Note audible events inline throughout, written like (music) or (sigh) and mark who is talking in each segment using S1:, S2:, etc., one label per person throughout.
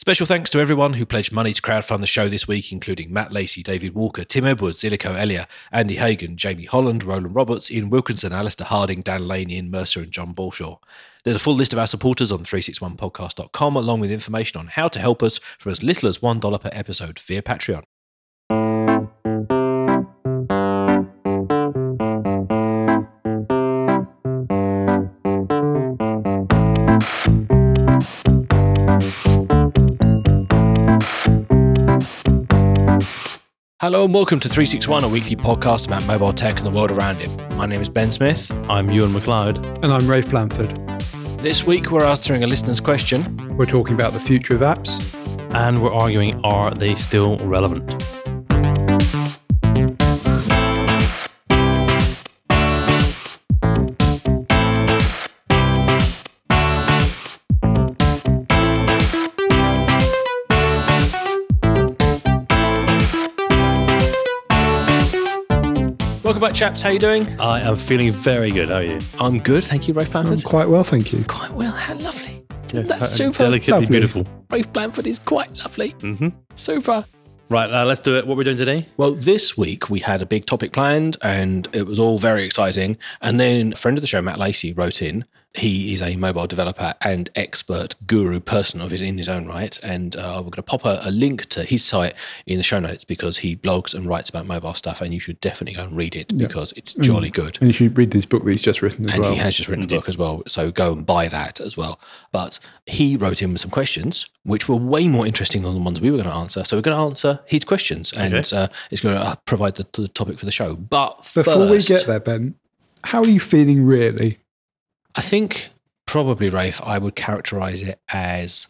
S1: Special thanks to everyone who pledged money to crowdfund the show this week, including Matt Lacey, David Walker, Tim Edwards, Zillico Elia, Andy Hagan, Jamie Holland, Roland Roberts, Ian Wilkinson, Alistair Harding, Dan Lane, Ian Mercer, and John Balshaw. There's a full list of our supporters on 361podcast.com, along with information on how to help us for as little as $1 per episode via Patreon. Hello and welcome to 361, a weekly podcast about mobile tech and the world around it. My name is Ben Smith.
S2: I'm Ewan McLeod.
S3: And I'm Rafe Blanford.
S1: This week we're answering a listener's question.
S3: We're talking about the future of apps.
S2: And we're arguing are they still relevant?
S1: Welcome back, chaps. How you doing?
S2: I am feeling very good. How are you?
S1: I'm good, thank you, Rafe
S3: I'm
S1: Blanford.
S3: quite well, thank you.
S1: Quite well. How lovely.
S2: Yes,
S1: That's super.
S2: Delicately
S3: Lovely.
S2: beautiful.
S1: Rafe Blanford is quite lovely.
S2: hmm
S1: Super.
S2: Right, uh, let's do it. What we're doing today?
S1: Well, this week we had a big topic planned and it was all very exciting. And then a friend of the show, Matt Lacey, wrote in. He is a mobile developer and expert guru person of his in his own right. And uh, we're going to pop a, a link to his site in the show notes because he blogs and writes about mobile stuff. And you should definitely go and read it because it's jolly good.
S3: And you should read this book that he's just written as
S1: And
S3: well.
S1: he has just written a book as well. So go and buy that as well. But he wrote in with some questions, which were way more interesting than the ones we were going to answer. So we're going to answer his questions and
S2: Okay.
S1: uh, it's going to uh, provide the, the topic for the show. But
S3: Before we
S1: first,
S3: get there, Ben, how are you feeling really?
S1: I think probably, Rafe, I would characterize it as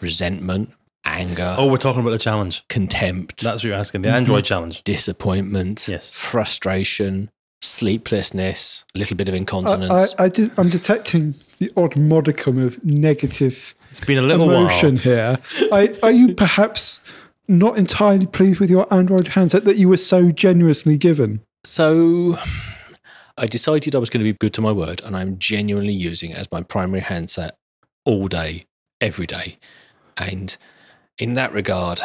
S1: resentment, anger,
S2: Oh, we're talking about the challenge.
S1: contempt,
S2: That's what you're asking. The Android mm-hmm. challenge.
S1: disappointment,
S2: Yes.
S1: frustration, sleeplessness, a little bit of
S3: I,
S1: incontinence.
S3: I, I do, I'm detecting the odd modicum of negative
S2: It's been a little
S3: emotion
S2: while.
S3: here. I, are you perhaps not entirely pleased with your Android handset that you were so generously given?
S1: So I decided I was going to be good to my word, and I'm genuinely using it as my primary handset all day, every day. And in that regard,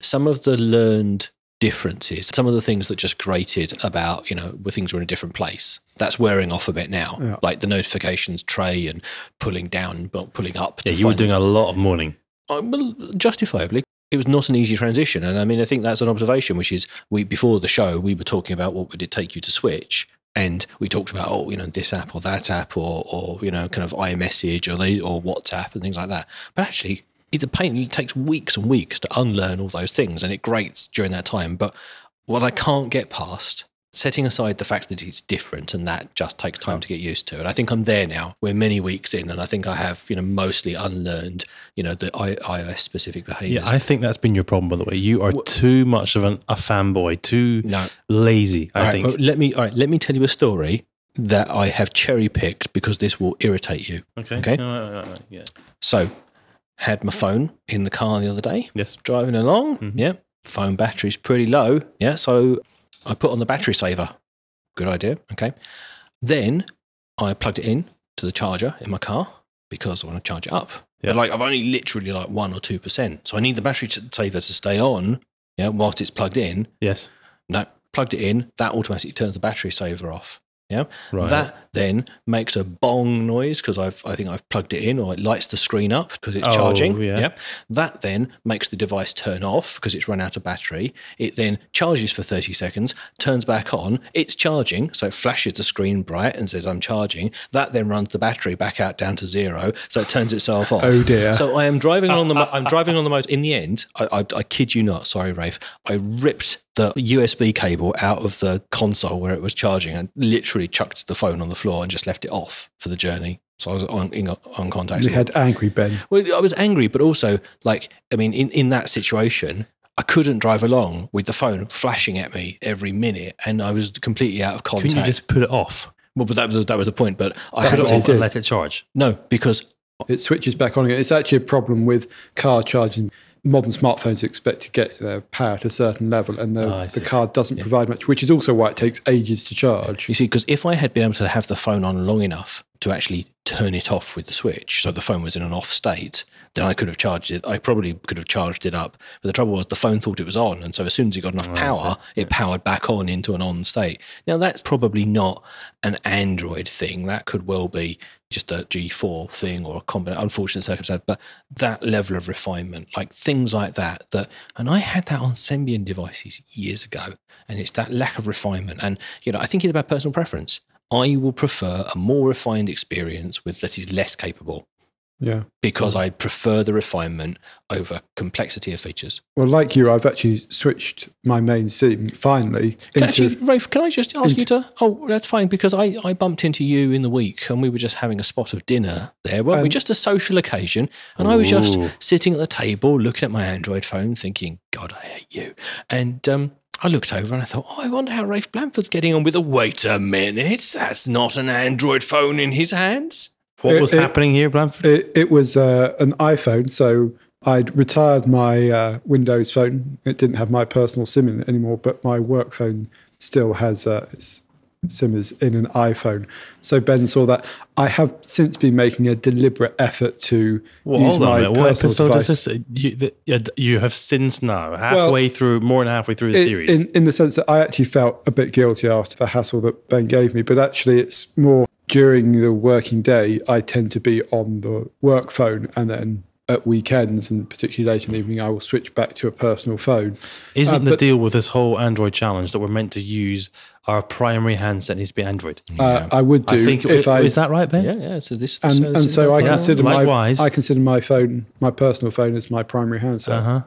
S1: some of the learned differences, some of the things that just grated about, you know, where things were in a different place, that's wearing off a bit now.
S3: Yeah.
S1: Like the notifications tray and pulling down, but pulling up.
S2: Yeah, you were
S1: find-
S2: doing a lot of mourning.
S1: uh, well, justifiably. It was not an easy transition, and I mean, I think that's an observation. Which is, we before the show, we were talking about what would it take you to switch, and we talked about, oh, you know, this app or that app, or or you know, kind of iMessage or they or WhatsApp and things like that. But actually, it's a pain. It takes weeks and weeks to unlearn all those things, and it grates during that time. But what I can't get past, setting aside the fact that it's different and that just takes time to get used to, and I think I'm there now. We're many weeks in, and I think I have, you know, mostly unlearned, you know, the iOS specific behaviors.
S2: Yeah, I think that's been your problem, by the way. You are too much of an, a fanboy, too
S1: no,
S2: lazy, I
S1: all right,
S2: think.
S1: well, let me all right. Let me tell you a story that I have cherry picked because this will irritate you.
S2: okay.
S1: okay.
S2: No, no, Yeah.
S1: So, had my phone in the car the other day.
S2: Yes.
S1: driving along.
S2: Mhm.
S1: Yeah, phone battery's pretty low. Yeah, so I put on the battery saver. Good idea. Okay. Then I plugged it in to the charger in my car because I want to charge it up.
S2: Yeah.
S1: But like I've only literally like one or two percent, so I need the battery saver to stay on. Yeah, whilst it's plugged in.
S2: Yes.
S1: No, plugged it in. That automatically turns the battery saver off. Yeah.
S2: Right.
S1: That then makes a bong noise because I've I think I've plugged it in or it lights the screen up because it's
S2: Oh,
S1: charging.
S2: yeah.
S1: Yep. That then makes the device turn off because it's run out of battery. It then charges for 30 seconds, turns back on, it's charging, so it flashes the screen bright and says I'm charging. That then runs the battery back out down to zero, so it turns itself (laughs) oh, off.
S3: Oh, dear.
S1: So I am driving on the I'm driving on the most In the end, I, I, I kid you not. Sorry, Rafe. I ripped the USB cable out of the console where it was charging and literally chucked the phone on the floor and just left it off for the journey. So I was on, in, on contact.
S3: We had angry Ben.
S1: Well, I was angry, but also like, I mean, in, in that situation, I couldn't drive along with the phone flashing at me every minute, and I was completely out of contact.
S2: Couldn't you just put it off?
S1: well, but that was that was the point. But I
S3: That's
S1: had
S2: it
S1: to
S2: off and let it charge.
S1: no because
S3: It switches back on again. It's actually a problem with car charging. Modern smartphones expect to get their power to a certain level, and the,
S2: ah, I
S3: the
S2: see.
S3: car doesn't provide much, which is also why it takes ages to charge.
S1: You see, because if I had been able to have the phone on long enough to actually turn it off with the switch, so the phone was in an off state, then I could have charged it. I probably could have charged it up. But the trouble was the phone thought it was on. And so as soon as it got enough oh, power, it powered back on into an on state. Now, that's probably not an Android thing. That could well be just a G4 thing or a combination, unfortunate circumstance. But that level of refinement, like things like that, that, and I had that on Symbian devices years ago. And it's that lack of refinement. And, you know, I think it's about personal preference. I will prefer a more refined experience with that is less capable
S3: Yeah.
S1: because I prefer the refinement over complexity of features.
S3: Well, like you, I've actually switched my main SIM finally
S1: Can
S3: into.
S1: actually, Rafe, can I just ask you to? Oh, that's fine because I, I bumped into you in the week and we were just having a spot of dinner there, weren't we?
S3: Um,
S1: Just a social occasion. And I was just sitting at the table looking at my Android phone thinking, God, I hate you. And um, I looked over and I thought, oh, I wonder how Rafe Blanford's getting on with a wait a minute. That's not an Android phone in his hands.
S2: What
S3: It-
S2: was
S3: it-
S2: happening here, Blanford?
S3: It, it was uh, an iPhone, so I'd retired my uh, Windows phone. It didn't have my personal SIM in it anymore, but my work phone still has uh, its SIM is in an iPhone. So Ben saw that. I have since been making a deliberate effort to
S2: Well,
S3: use
S2: hold on a
S3: my
S2: minute. What
S3: personal
S2: episode
S3: device.
S2: is this? You, the, you- have since now, halfway through, more than halfway through the
S3: in,
S2: series.
S3: in, in the sense that I actually felt a bit guilty after the hassle that Ben gave me, but actually it's more during the working day, I tend to be on the work phone and then at weekends and particularly late in the evening, I will switch back to a personal phone.
S2: Isn't
S3: uh,
S2: the deal with this whole Android challenge that we're meant to use our primary handset needs to be Android?
S3: Uh, I would do
S2: I think
S3: if I
S2: is that right, Ben?
S1: Yeah, yeah. So this,
S3: and,
S1: so
S3: and so I
S1: no problem.
S3: consider
S2: likewise.
S3: my I consider my phone my personal phone as my primary handset.
S2: Uh huh.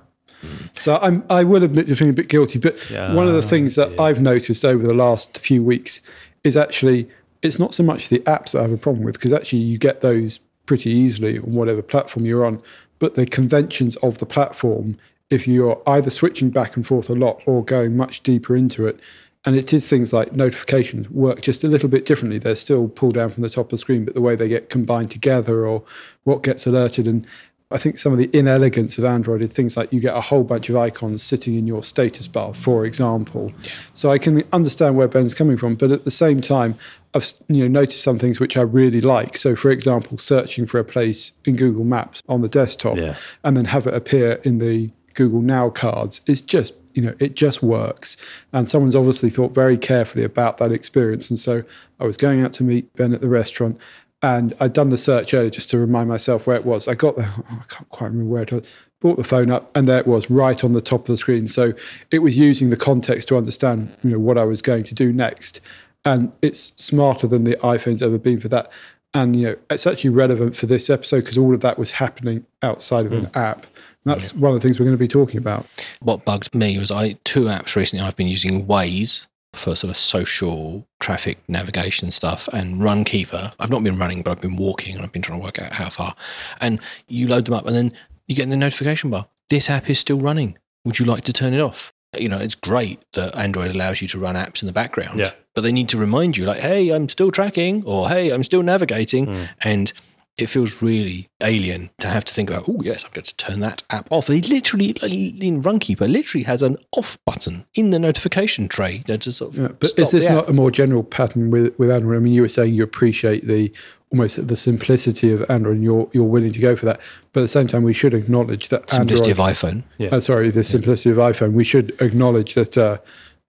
S3: So I'm, I will admit to feeling a bit guilty, but
S2: Yeah,
S3: one of the things that I've noticed over the last few weeks is actually it's not so much the apps that I have a problem with because actually you get those pretty easily on whatever platform you're on, but the conventions of the platform. If you're either switching back and forth a lot or going much deeper into it, and it is things like notifications work just a little bit differently. They're still pulled down from the top of the screen, but the way they get combined together or what gets alerted. And I think some of the inelegance of Android is things like you get a whole bunch of icons sitting in your status bar, for example. Yeah. So I can understand where Ben's coming from, but at the same time, I've you know noticed some things which I really like. So, for example, searching for a place in Google Maps on the desktop
S2: Yeah.
S3: and then have it appear in the Google Now cards is just you know it just works and someone's obviously thought very carefully about that experience and so i was going out to meet ben at the restaurant and i'd done the search earlier just to remind myself where it was. I got there oh, i can't quite remember where it was. Brought the phone up and there it was right on the top of the screen. So it was using the context to understand you know what i was going to do next. And it's smarter than the iphone's ever been for that. And you know it's actually relevant for this episode because all of that was happening outside of an mm. app. And that's one of the things we're going to be talking about.
S1: What bugged me was I two apps recently I've been using Waze for sort of social traffic navigation stuff and Runkeeper. I've not been running, but I've been walking and I've been trying to work out how far. And you load them up and then you get in the notification bar. This app is still running. Would you like to turn it off? You know, it's great that Android allows you to run apps in the background,
S2: Yeah.
S1: but they need to remind you, like, hey, I'm still tracking, or hey, I'm still navigating. Hmm. And it feels really alien to have to think about, oh, yes, I'm going to turn that app off. They literally, in Runkeeper, literally has an off button in the notification tray that to sort of
S3: Yeah, but
S1: stop
S3: is this not a more general pattern with, with Android? I mean, you were saying you appreciate the almost the simplicity of Android and you're, you're willing to go for that. But at the same time, we should acknowledge that
S1: simplicity
S3: Android,
S1: of iPhone?
S2: Yeah.
S3: uh, sorry, the simplicity of iPhone, we should acknowledge that uh,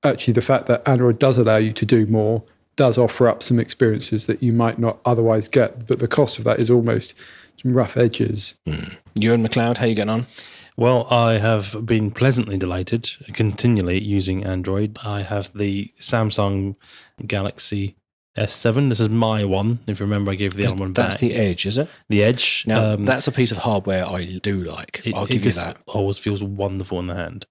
S3: actually the fact that Android does allow you to do more does offer up some experiences that you might not otherwise get. But the cost of that is almost some rough edges.
S1: Ewan McLeod, how you getting on?
S2: Well, I have been pleasantly delighted continually using Android. I have the Samsung Galaxy S7. This is my one. If you remember, I gave the other one
S1: That's
S2: back.
S1: That's the Edge, is it?
S2: the Edge.
S1: Now,
S2: um,
S1: that's a piece of hardware I do like.
S2: it-
S1: I'll
S2: it
S1: give you
S2: just
S1: that.
S2: Always feels wonderful in the hand.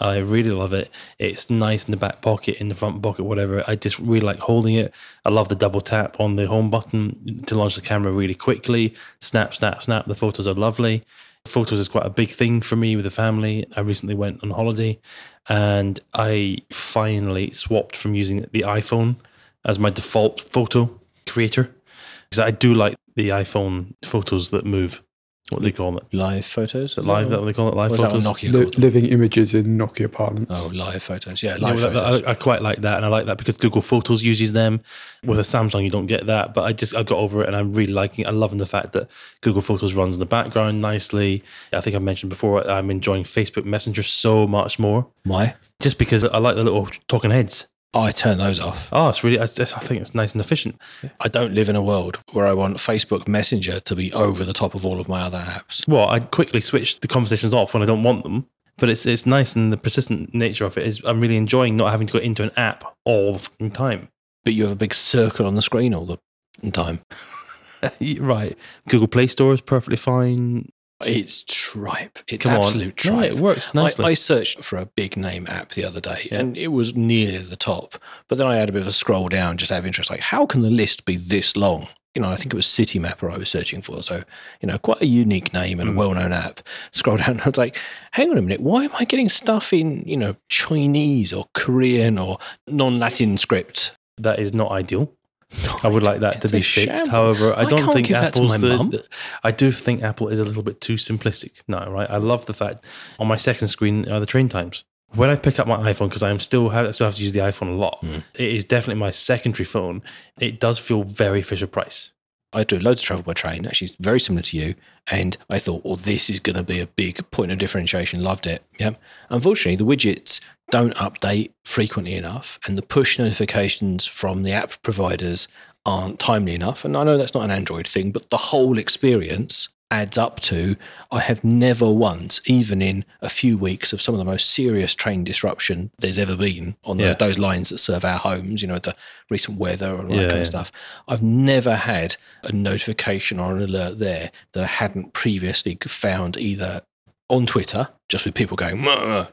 S2: I really love it. It's nice in the back pocket, in the front pocket, whatever. I just really like holding it. I love the double tap on the home button to launch the camera really quickly. Snap, snap, snap. The photos are lovely. Photos is quite a big thing for me with the family. I recently went on holiday and I finally swapped from using the iPhone as my default photo creator because I do like the iPhone photos that move. What do they call it?
S1: Live photos?
S2: Is it live? That what they call it? Live
S1: What's that
S2: photos.
S1: Nokia
S3: Li-
S1: called
S3: living images in Nokia parlance.
S1: Oh, live photos. Yeah,
S2: Yeah,
S1: live
S2: well,
S1: photos.
S2: I, I quite like that, and I like that because Google Photos uses them. With a Samsung, you don't get that, but I just I got over it, and I'm really liking. I'm loving the fact that Google Photos runs in the background nicely. I think I mentioned before I'm enjoying Facebook Messenger so much more,
S1: Why?
S2: just because I like the little talking heads.
S1: I turn those off.
S2: Oh, it's really. I, I think it's nice and efficient.
S1: I don't live in a world where I want Facebook Messenger to be over the top of all of my other apps.
S2: Well, I quickly switch the conversations off when I don't want them, but it's it's nice and the persistent nature of it is. I'm really enjoying not having to go into an app all the time.
S1: But you have a big circle on the screen all the time. (laughs)
S2: right. Google Play Store is perfectly fine.
S1: It's tripe. It's
S2: Come
S1: absolute
S2: on. No,
S1: tripe.
S2: it works nicely.
S1: I, I searched for a big name app the other day
S2: Yeah.
S1: and it was near the top. But then I had a bit of a scroll down just out of interest. Like, how can the list be this long? You know, I think it was Citymapper I was searching for. So, you know, quite a unique name
S2: Mm.
S1: and a well known app. Scroll down and I was like, hang on a minute, why am I getting stuff in, you know, Chinese or Korean or non Latin script?
S2: that is not ideal. I would like that to be fixed.
S1: shambles.
S2: However, I
S1: I
S2: don't think
S1: give that to
S2: Apple's the, the- I do think Apple is a little bit too simplistic now, right? I love the fact on my second screen are the train times. When I pick up my iPhone, because I'm still have, still have to use the iPhone a lot,
S1: Hmm.
S2: it is definitely my secondary phone. It does feel very Fisher Price.
S1: I do loads of travel by train. Actually, it's very similar to you. And I thought, well, this is going to be a big point of differentiation. Loved it. Yeah. Unfortunately, the widgets don't update frequently enough, and the push notifications from the app providers aren't timely enough. And I know that's not an Android thing, but the whole experience adds up to I have never once, even in a few weeks of some of the most serious train disruption there's ever been on the,
S2: Yeah.
S1: those lines that serve our homes, you know, the recent weather and all that
S2: Yeah,
S1: kind
S2: yeah.
S1: of stuff. I've never had a notification or an alert there that I hadn't previously found either on Twitter, just with people going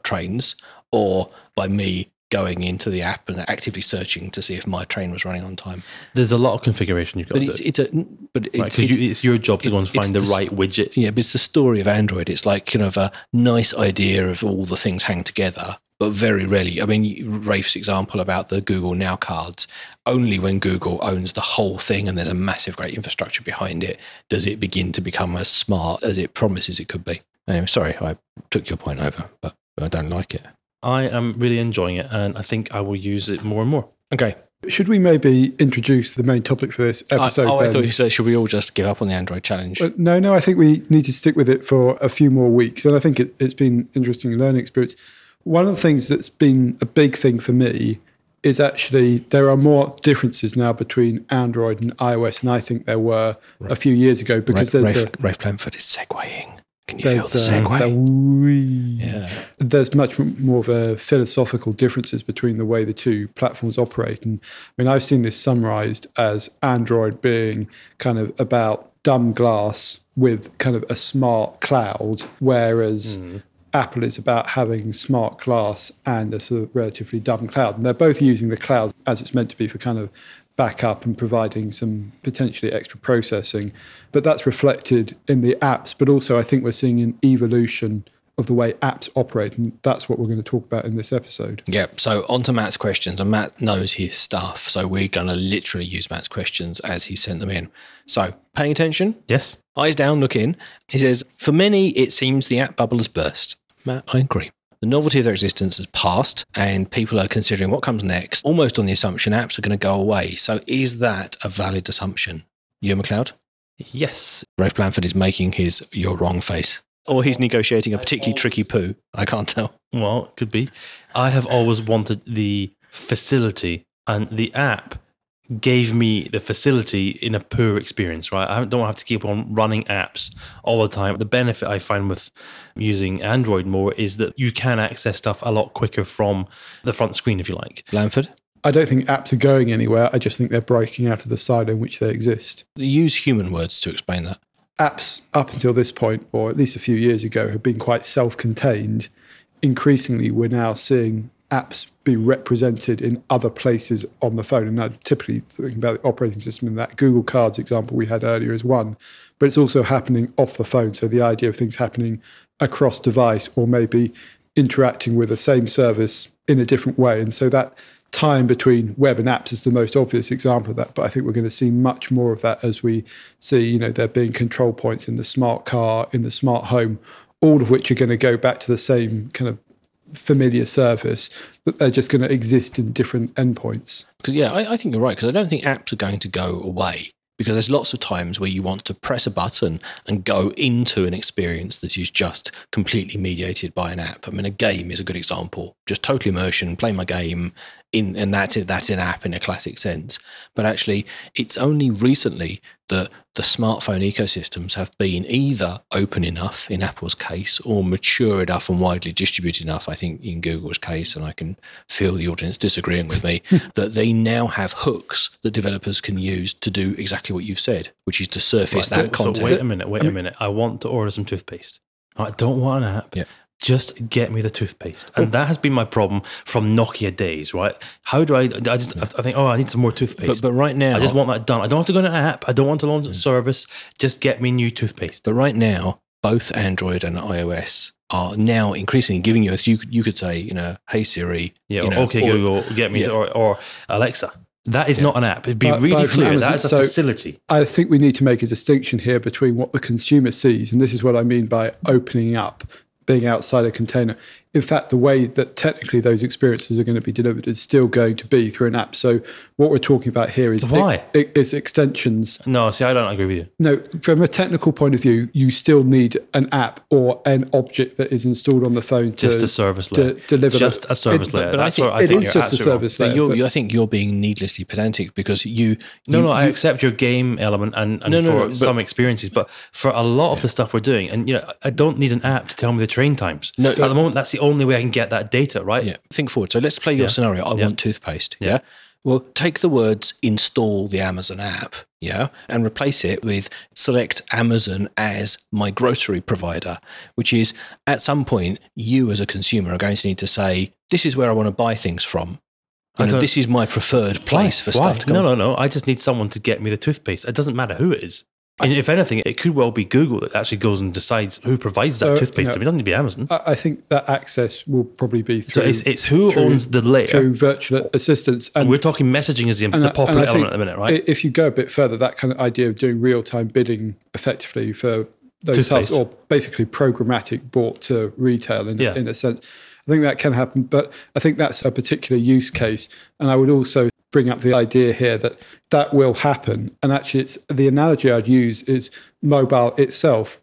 S1: trains, or by me going into the app and actively searching to see if my train was running on time.
S2: There's a lot of configuration you've got
S1: But
S2: to
S1: it's,
S2: do.
S1: it's a but it's,
S2: Right,
S1: it's,
S2: you, it's your job to go and find the
S1: the
S2: right widget.
S1: yeah, but it's the story of Android. It's like kind of a nice idea of all the things hang together, but very rarely. I mean, Rafe's example about the Google Now cards, only when Google owns the whole thing and there's a massive, great infrastructure behind it, does it begin to become as smart as it promises it could be. Anyway, sorry, I took your point over, but I don't like it.
S2: I am really enjoying it, and I think I will use it more and more.
S1: Okay.
S3: Should we maybe introduce the main topic for this
S1: I,
S3: episode?
S1: oh, I thought you said, should we all just give up on the Android challenge?
S3: But no, no, I think we need to stick with it for a few more weeks. And I think it, it's been interesting learning experience. One of the things that's been a big thing for me is actually there are more differences now between Android and iOS than I think there were a few years ago because
S1: Rafe,
S3: there's
S1: Rafe,
S3: a
S1: Rafe Blanford is segueing. Can you feel
S3: there's,
S1: the
S3: uh, the wee-
S1: yeah.
S3: there's much more of a philosophical differences between the way the two platforms operate. And I mean, I've seen this summarized as Android being kind of about dumb glass with kind of a smart cloud, whereas Apple is about having smart glass and a sort of relatively dumb cloud. And they're both using the cloud as it's meant to be for kind of backup and providing some potentially extra processing. But that's reflected in the apps. But also, I think we're seeing an evolution of the way apps operate. And that's what we're going to talk about in this episode.
S1: Yeah, so on to Matt's questions, and Matt knows his stuff, so we're going to literally use Matt's questions as he sent them in. So, paying attention,
S2: Yes.
S1: eyes down, look in. He says, For many, it seems the app bubble has burst. Matt, I agree. The novelty of their existence has passed, and people are considering what comes next, almost on the assumption apps are going to go away. So, is that a valid assumption? Ewan McLeod?
S2: Yes.
S1: Rafe Blanford is making his you're wrong face. Or he's negotiating a particularly tricky poo. I can't tell.
S2: Well, it could be. I have always wanted the facility, and the app gave me the facility in a poor experience, right? I don't have to keep on running apps all the time. The benefit I find with using Android more is that you can access stuff a lot quicker from the front screen, if you like.
S1: Blanford?
S3: I don't think apps are going anywhere. I just think they're breaking out of the silo in which they exist.
S1: Use human words to explain that.
S3: apps up until this point, or at least a few years ago, have been quite self contained. Increasingly, we're now seeing apps be represented in other places on the phone. And I'm typically thinking about the operating system, and that Google Cards example we had earlier is one. But it's also happening off the phone. So the idea of things happening across device or maybe interacting with the same service in a different way. And so that time between web and apps is the most obvious example of that. But I think we're going to see much more of that as we see, you know, there being control points in the smart car, in the smart home, all of which are going to go back to the same kind of familiar service, but they're just going to exist in different endpoints.
S1: Because yeah, I, I think you're right. Because I don't think apps are going to go away. Because there's lots of times where you want to press a button and go into an experience that is just completely mediated by an app. I mean, a game is a good example. Just total immersion, play my game, in and that's it, that's an app in a classic sense. But actually, it's only recently that the smartphone ecosystems have been either open enough in Apple's case or mature enough and widely distributed enough. I think in Google's case, and I can feel the audience disagreeing with me, (laughs) that they now have hooks that developers can use to do exactly what you've said, which is to surface
S2: Right,
S1: that
S2: so
S1: content.
S2: wait a minute, wait a um, minute. I want to order some toothpaste. I don't want an app.
S1: Yeah.
S2: Just get me the toothpaste, and that has been my problem from Nokia days. Right? How do I? I just I think oh I need some more toothpaste.
S1: but, but right now,
S2: I just want that done. I don't want to go to an app. I don't want to launch a service. Just get me new toothpaste.
S1: But right now, both Android and iOS are now increasingly giving you, you could, you could say, you know, hey Siri,
S2: Yeah.
S1: you know,
S2: okay,
S1: or-
S2: Google, get me
S1: yeah.
S2: or, or Alexa. That is not an app. It'd be
S3: But-
S2: really
S3: but
S2: clear.
S3: Amazon,
S2: That is a
S3: so-
S2: facility.
S3: I think we need to make a distinction here between what the consumer sees, and this is what I mean by opening up, being outside a container. In fact, the way that technically those experiences are going to be delivered is still going to be through an app. So what we're talking about here is
S2: Why?
S3: is extensions.
S2: No, see, I don't agree with you.
S3: No, from a technical point of view, you still need an app or an object that is installed on the phone to
S2: Just a service
S3: to
S2: layer.
S3: deliver
S2: Just
S3: that.
S2: a service
S1: It-
S2: layer.
S1: but I think
S2: where I
S3: it
S2: think
S3: is
S2: you're
S3: just a
S2: absolutely wrong.
S3: service
S1: But
S3: layer.
S1: you're,
S3: but-
S1: I think you're being needlessly pedantic because you.
S2: No,
S1: you-
S2: no, I
S1: you-
S2: accept your game element and, and
S1: No, no,
S2: for
S1: no, but-
S2: some experiences, but for a lot of the stuff we're doing, and you know, I don't need an app to tell me the train times.
S1: No,
S2: so at the moment, that's the only way I can get that data, right?
S1: Yeah, think forward. So let's play your scenario. I want toothpaste. Yeah. Well, take the words install the Amazon app, yeah, and replace it with select Amazon as my grocery provider, which is at some point you as a consumer are going to need to say, this is where I want to buy things from.
S2: I
S1: You know,
S2: don't-
S1: this is my preferred place for
S2: Why?
S1: stuff to go.
S2: No, no, no. I just need someone to get me the toothpaste. It doesn't matter who it is. And if anything, it could well be Google that actually goes and decides who provides that toothpaste
S3: you
S2: to
S3: know,
S2: me. It doesn't need to be Amazon.
S3: I I think that access will probably be
S2: So
S3: through
S2: it's, it's who
S3: through-
S2: owns the layer.
S3: through virtual assistants. And
S2: We're talking messaging is the, the
S3: uh,
S2: popular element at the minute, right?
S3: If you go a bit further, that kind of idea of doing real time bidding effectively for those
S2: Toothpaste.
S3: tasks, or basically programmatic bought to retail in,
S2: Yeah.
S3: in a sense, I think that can happen. But I think that's a particular use case. And I would also bring up the idea here that that will happen. And actually, it's the analogy I'd use is mobile itself.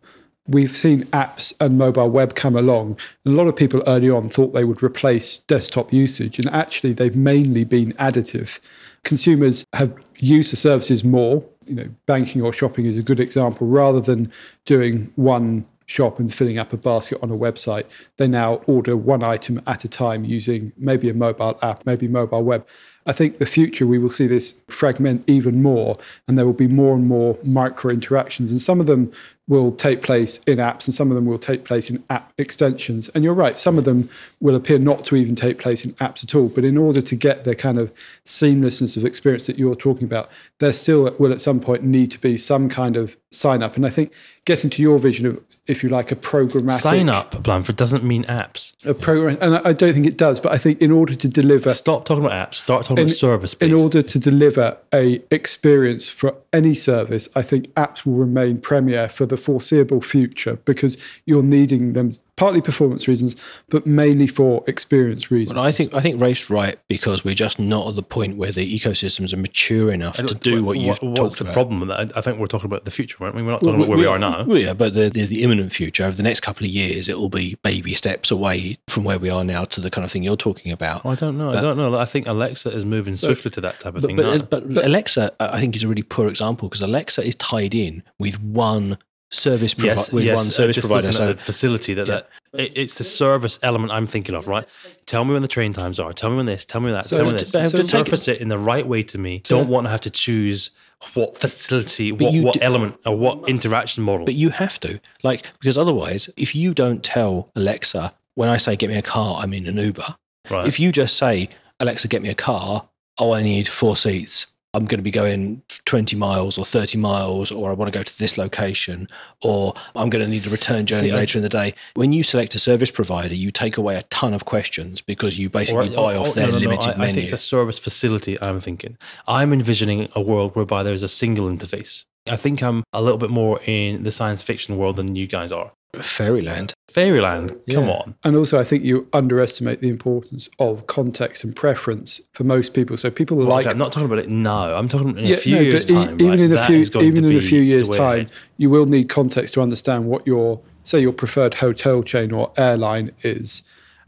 S3: We've seen apps and mobile web come along. And a lot of people early on thought they would replace desktop usage, and actually, they've mainly been additive. Consumers have used the services more. You know, banking or shopping is a good example. Rather than doing one shop and filling up a basket on a website, they now order one item at a time using maybe a mobile app, maybe mobile web. I think the future we will see this fragment even more, and there will be more and more micro interactions, and some of them will take place in apps, and some of them will take place in app extensions. And you're right, some of them will appear not to even take place in apps at all. But in order to get the kind of seamlessness of experience that you're talking about, there still will at some point need to be some kind of sign up. And I think getting to your vision of, if you like, a programmatic
S2: Sign up, Blanford, doesn't mean apps.
S3: a program, and I I don't think it does. But I think in order to deliver
S2: Stop talking about apps. Start talking about service
S3: in order to deliver a experience for any service, I think apps will remain premier for the foreseeable future because you're needing them partly performance reasons, but mainly for experience reasons.
S1: But I think I think Rafe's right because we're just not at the point where the ecosystems are mature enough to do what you've
S2: What's
S1: talked
S2: the
S1: about.
S2: problem with that? I I think we're talking about the future, aren't we? We're not talking about where we, are now.
S1: Well, yeah, but there- there's the imminent future. Over the next couple of years, it will be baby steps away from where we are now to the kind of thing you're talking about.
S2: I don't know. I don't know. I think Alexa is moving swiftly to that type of thing. now.
S1: But, but, Alexa, I think, is a really poor example because Alexa is tied in with one service provi-
S2: yes,
S1: with
S2: yes,
S1: one
S2: uh,
S1: service
S2: just
S1: provider.
S2: looking
S1: So
S2: at the facility that, that it, it's the service element I'm thinking of, right? Tell me when the train times are. Tell me when this. Tell me that.
S3: So-
S2: tell me
S3: but-
S2: this.
S1: but-
S2: So surface it in the right way to me. Don't want to have to choose what facility, what, what
S1: do-
S2: element, or what interaction model.
S1: But you have to, like, because otherwise, if you don't tell Alexa, when I say get me a car, I'm in an Uber.
S2: right.
S1: If you just say, Alexa, get me a car, oh, I need four seats, I'm going to be going 20 miles or 30 miles, or I want to go to this location, or I'm going to need a return journey
S2: See, I-
S1: later in the day. When you select a service provider, you take away a ton of questions because you basically buy off their
S2: no, no, no,
S1: limited
S2: I, I
S1: menu.
S2: think it's a service facility. I'm thinking. I'm envisioning a world whereby there is a single interface. I think I'm a little bit more in the science fiction world than you guys are.
S1: Fairyland.
S2: Fairyland, come
S1: Yeah.
S2: on.
S3: And also, I think you underestimate the importance of context and preference for most people. So people
S2: Well,
S3: like
S2: okay, I'm not talking about it now. I'm talking in
S3: Yeah,
S2: a few
S3: no,
S2: years'
S3: but e-
S2: time.
S3: even
S2: right,
S3: in a
S2: that
S3: few even in a few years' time, you will need context to understand what your say your preferred hotel chain or airline is.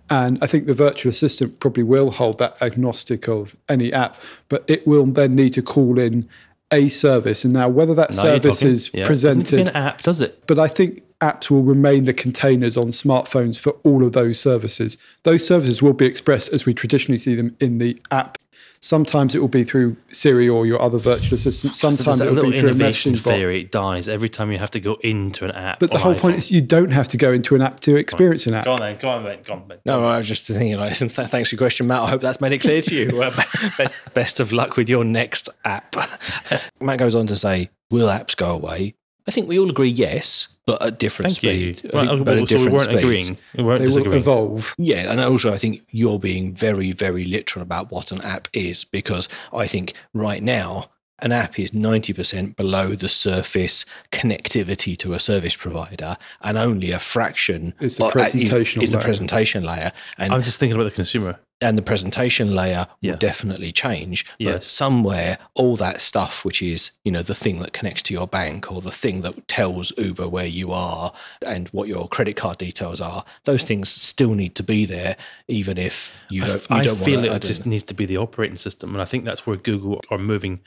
S3: And I think the virtual assistant probably will hold that agnostic of any app, but it will then need to call in a service. And now whether that service is
S2: Yeah. Doesn't need to be
S3: presented
S2: an app, does it?
S3: but I think apps will remain the containers on smartphones for all of those services. Those services will be expressed as we traditionally see them in the app. Sometimes it will be through Siri or your other virtual assistant. Sometimes
S2: there's
S3: it will be through a
S2: innovation
S3: messaging bot.
S2: theory. It dies every time you have to go into an app.
S3: But the
S2: on
S3: whole point is you don't have to go into an app to experience an app.
S2: Go on then, go on then, go on then.
S1: No, I was just thinking, like, (laughs) th- thanks for your question, Matt. I hope that's made it clear to you. Uh, (laughs) best, best of luck with your next app. (laughs) Matt goes on to say, will apps go away? I think we all agree yes, but at different
S2: Thank you.
S1: speeds.
S2: Well,
S1: but
S2: well,
S1: at
S2: so we
S1: different
S2: weren't
S1: speeds.
S2: agreeing. We weren't
S3: They will evolve.
S1: Yeah, and also I think you're being very, very literal about what an app is because I think right now an app is 90% below the surface connectivity to a service provider and only a fraction
S3: It's the
S1: or- uh, is- is, the
S3: layer.
S1: presentation layer. And
S2: I'm just thinking about the consumer.
S1: And the presentation layer
S2: Yeah.
S1: will definitely change. But
S2: Yes.
S1: somewhere, all that stuff, which is you know the thing that connects to your bank or the thing that tells Uber where you are and what your credit card details are, those things still need to be there, even if you don't. you
S2: I
S1: don't
S2: feel
S1: wanna, I
S2: it
S1: don't-
S2: just needs to be the operating system, and I think that's where Google are moving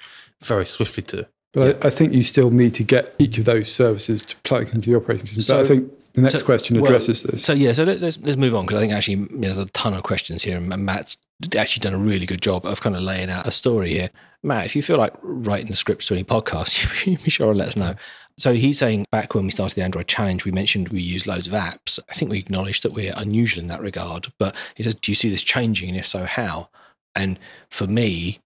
S2: very swiftly to.
S3: But I, I think you still need to get each of those services to plug into the operating system.
S1: So-
S3: but I think the next
S1: so-
S3: question
S1: well,
S3: addresses this.
S1: So yeah, so let, let's let's move on because I think actually there's a ton of questions here, and Matt's actually done a really good job of kind of laying out a story here. Matt, if you feel like writing the scripts to any podcast, (laughs) be sure and let us know. So he's saying back when we started the Android challenge, we mentioned we use loads of apps. I think we acknowledged that we're unusual in that regard. But he says, do you see this changing, and if so, how? And for me,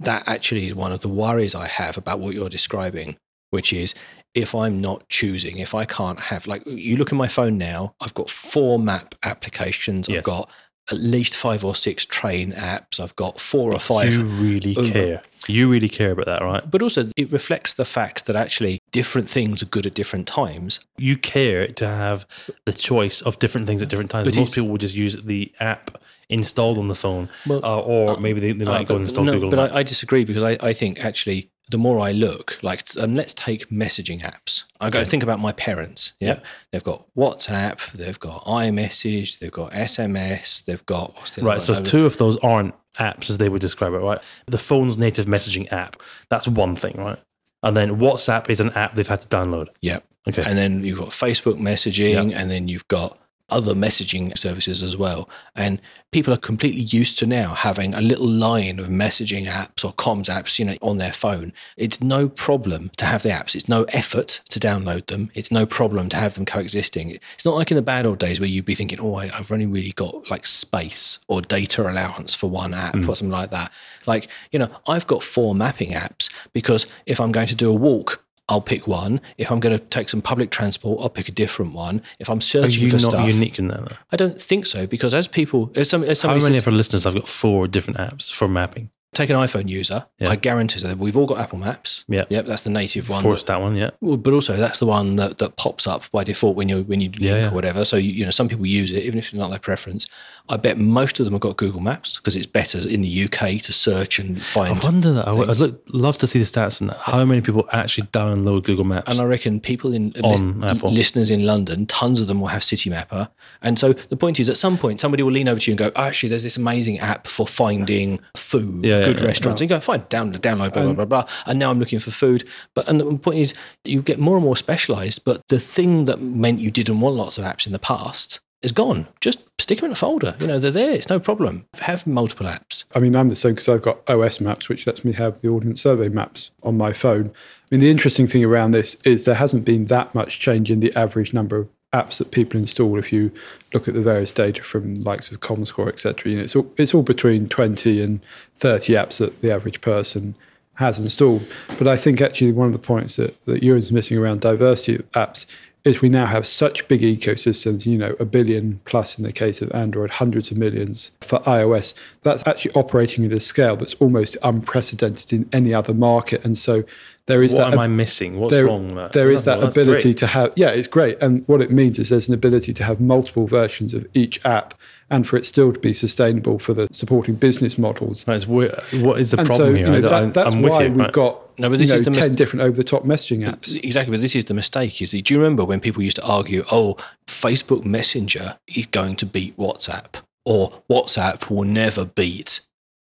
S1: that actually is one of the worries I have about what you're describing, which is if I'm not choosing, if I can't have, like, you look at my phone now, I've got four map applications,
S2: Yes.
S1: I've got at least five or six train apps, I've got four or five.
S2: You really
S1: Uber.
S2: care. You really care about that, right?
S1: But also, it reflects the fact that actually different things are good at different times.
S2: You care to have the choice of different things at different times.
S1: But
S2: Most people will just use the app installed on the phone,
S1: Well,
S2: uh, or maybe they, they might
S1: Uh,
S2: go and install
S1: no,
S2: Google.
S1: But I, I disagree because I, I think actually the more I look, like um, let's take messaging apps. I go
S2: Okay.
S1: think about my parents. Yeah?
S2: Yeah.
S1: they've got WhatsApp, they've got iMessage, they've got SMS, they've got
S2: Right, so two of those aren't apps as they would describe it, right? The phone's native messaging app, that's one thing, right? And then WhatsApp is an app they've had to download.
S1: yeah,
S2: Okay.
S1: and then you've got Facebook messaging, and then you've got other messaging services as well. And people are completely used to now having a little line of messaging apps or comms apps, you know, on their phone. It's no problem to have the apps. It's no effort to download them. It's no problem to have them coexisting. It's not like in the bad old days where you'd be thinking, oh, I, I've only really got like space or data allowance for one app mm. or something like that. Like, you know, I've got four mapping apps because if I'm going to do a walk, I'll pick one. If I'm going to take some public transport, I'll pick a different one. If I'm searching Are
S2: you
S1: for
S2: not
S1: stuff,
S2: unique in that? Though?
S1: I don't think so because as people, as, some, as
S2: How many
S1: says,
S2: of our listeners have got four different apps for mapping?
S1: Take an iPhone user,
S2: Yeah.
S1: I guarantee that we've all got Apple Maps.
S2: Yeah.
S1: Yep, that's the native one.
S2: Force
S1: that-
S2: that one, yeah.
S1: but also that's the one that, that pops up by default when you when you link
S2: Yeah, yeah.
S1: or whatever. So you, you know some people use it even if it's not their preference. I bet most of them have got Google Maps because it's better in the UK to search and find.
S2: I wonder that. I would I'd look, love to see the stats on how many people actually download Google Maps.
S1: And I reckon people in
S2: On
S1: li-
S2: Apple.
S1: listeners in London, tons of them will have Citymapper. And so the point is, at some point, somebody will lean over to you and go, oh, "Actually, there's this amazing app for finding food,
S2: Yeah,
S1: good restaurants." And you go, "Fine, download, download, blah blah blah blah." And now I'm looking for food. But and the point is, you get more and more specialised. But the thing that meant you didn't want lots of apps in the past is gone. Just stick them in a folder. You know, they're there. It's no problem. Have multiple apps.
S3: I mean, I'm the same because I've got OS maps, which lets me have the Ordnance Survey maps on my phone. I mean, the interesting thing around this is there hasn't been that much change in the average number of apps that people install. If you look at the various data from likes of ComScore, etc., you know, it's all it's all between 20 and 30 apps that the average person has installed. But I think actually one of the points that, that Ewan's missing around diversity of apps is we now have such big ecosystems, you know, a billion plus in the case of Android, hundreds of millions for iOS. That's actually operating at a scale that's almost unprecedented in any other market. And so there is
S2: What
S3: that
S2: am I missing? What's
S3: there,
S2: wrong with that?
S3: there oh, is
S2: Nothing.
S3: that
S2: That's
S3: ability
S2: great.
S3: to have yeah it's great and what it means is there's an ability to have multiple versions of each app and for it still to be sustainable for the supporting business models
S2: Right, it's weird. What is the
S3: and
S2: problem
S3: so
S2: here?
S3: you know, that, that's
S2: I'm
S3: why
S2: you,
S3: we've
S2: right?
S3: got
S1: No, but
S3: you
S1: this
S3: know,
S1: is the
S3: 10
S1: mis-
S3: different over-the-top messaging apps
S1: Exactly, but this is the mistake. Is that, do you remember when people used to argue, "Oh, Facebook Messenger is going to beat WhatsApp," or "WhatsApp will never beat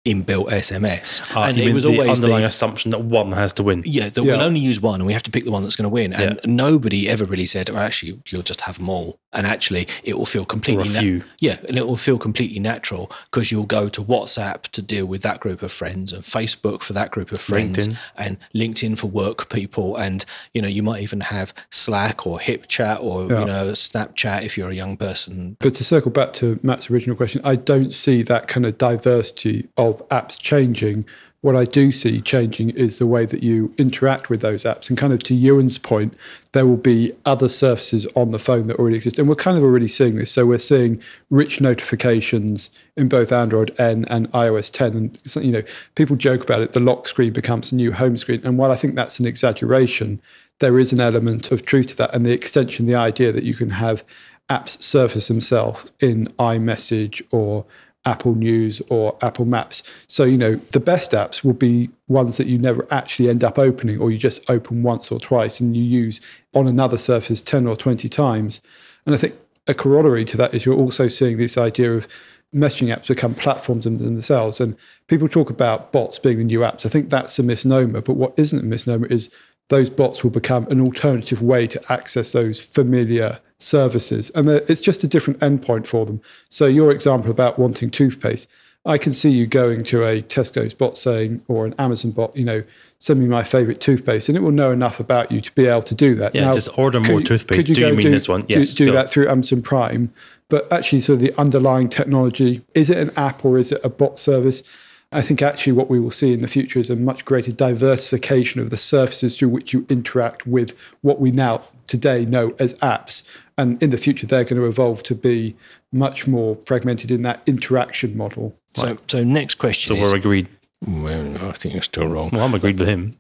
S1: inbuilt SMS,"
S2: Ah,
S1: and it
S2: mean
S1: was
S2: the
S1: always
S2: underlying
S1: the,
S2: assumption that one has to win.
S1: yeah, that
S3: Yeah.
S1: we'll only use one, and we have to pick the one that's going to win. And nobody ever really said, "Well, actually, you'll just have them all," and actually, it will feel completely na- yeah, and it will feel completely natural because you'll go to WhatsApp to deal with that group of friends, and Facebook for that group of friends,
S2: LinkedIn.
S1: and LinkedIn for work people, and you know you might even have Slack or HipChat or
S3: Yeah.
S1: you know Snapchat if you're a young person.
S3: But to circle back to Matt's original question, I don't see that kind of diversity of apps changing. What I do see changing is the way that you interact with those apps. And kind of to Ewan's point, there will be other surfaces on the phone that already exist. And we're kind of already seeing this. So we're seeing rich notifications in both Android N and iOS 10. And, you know, people joke about it. The lock screen becomes a new home screen. And while I think that's an exaggeration, there is an element of truth to that. And the extension, the idea that you can have apps surface themselves in iMessage or Apple News or Apple Maps. So, you know, the best apps will be ones that you never actually end up opening or you just open once or twice and you use on another surface 10 or 20 times. And I think a corollary to that is you're also seeing this idea of messaging apps become platforms in themselves. And people talk about bots being the new apps. I think that's a misnomer. But what isn't a misnomer is those bots will become an alternative way to access those familiar services. And it's just a different endpoint for them. So, your example about wanting toothpaste, I can see you going to a Tesco's bot saying, or an Amazon bot, you know, send me my favorite toothpaste, and it will know enough about you to be able to do that.
S2: Yeah, just order more
S3: you-
S2: toothpaste.
S3: could
S2: Do you mean this one?
S3: do-
S2: Yes,
S3: Do,
S2: go.
S3: that through Amazon Prime. But actually, sort of the underlying technology is it an app or is it a bot service? I think actually what we will see in the future is a much greater diversification of the surfaces through which you interact with what we now today know as apps. And in the future, they're going to evolve to be much more fragmented in that interaction model.
S1: So, so next question.
S2: So
S1: question
S2: we're agreed.
S1: Well, I think you're still wrong.
S2: Well, I'm agreed with him.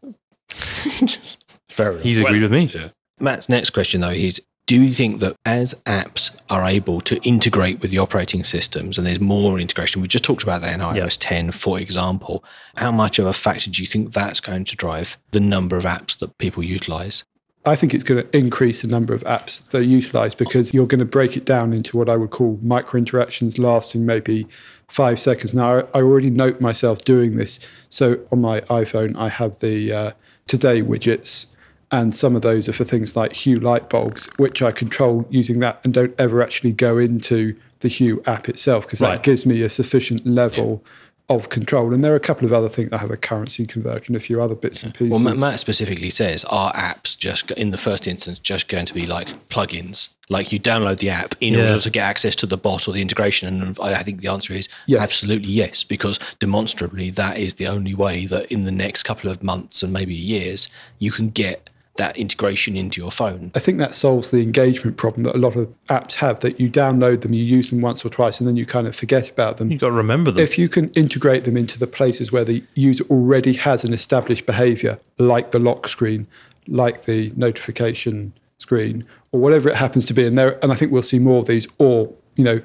S2: (laughs)
S1: Fair enough.
S2: He's agreed with me.
S1: Matt's next question, though, is do you think that as apps are able to integrate with the operating systems and there's more integration, we just talked about that in iOS
S2: Yeah.
S1: 10, for example, how much of a factor do you think that's going to drive the number of apps that people utilize?
S3: I think it's going to increase the number of apps that are utilized because you're going to break it down into what I would call micro interactions lasting maybe five seconds. Now, I already note myself doing this. So on my iPhone, I have the uh, today widgets, and some of those are for things like Hue light bulbs, which I control using that and don't ever actually go into the Hue app itself because that
S2: Right.
S3: gives me a sufficient level. Of control, and there are a couple of other things. I have a currency conversion, a few other bits and pieces.
S1: Well, Matt, Matt specifically says are apps just in the first instance just going to be like plugins? Like you download the app in
S2: Yeah.
S1: order to get access to the bot or the integration, and I I think the answer is
S3: Yes.
S1: absolutely yes, because demonstrably that is the only way that in the next couple of months and maybe years you can get that integration into your phone.
S3: I think that solves the engagement problem that a lot of apps have that you download them, you use them once or twice, and then you kind of forget about them.
S2: You've got to remember them.
S3: If you can integrate them into the places where the user already has an established behavior, like the lock screen, like the notification screen, or whatever it happens to be, and there, and I think we'll see more of these, or you know,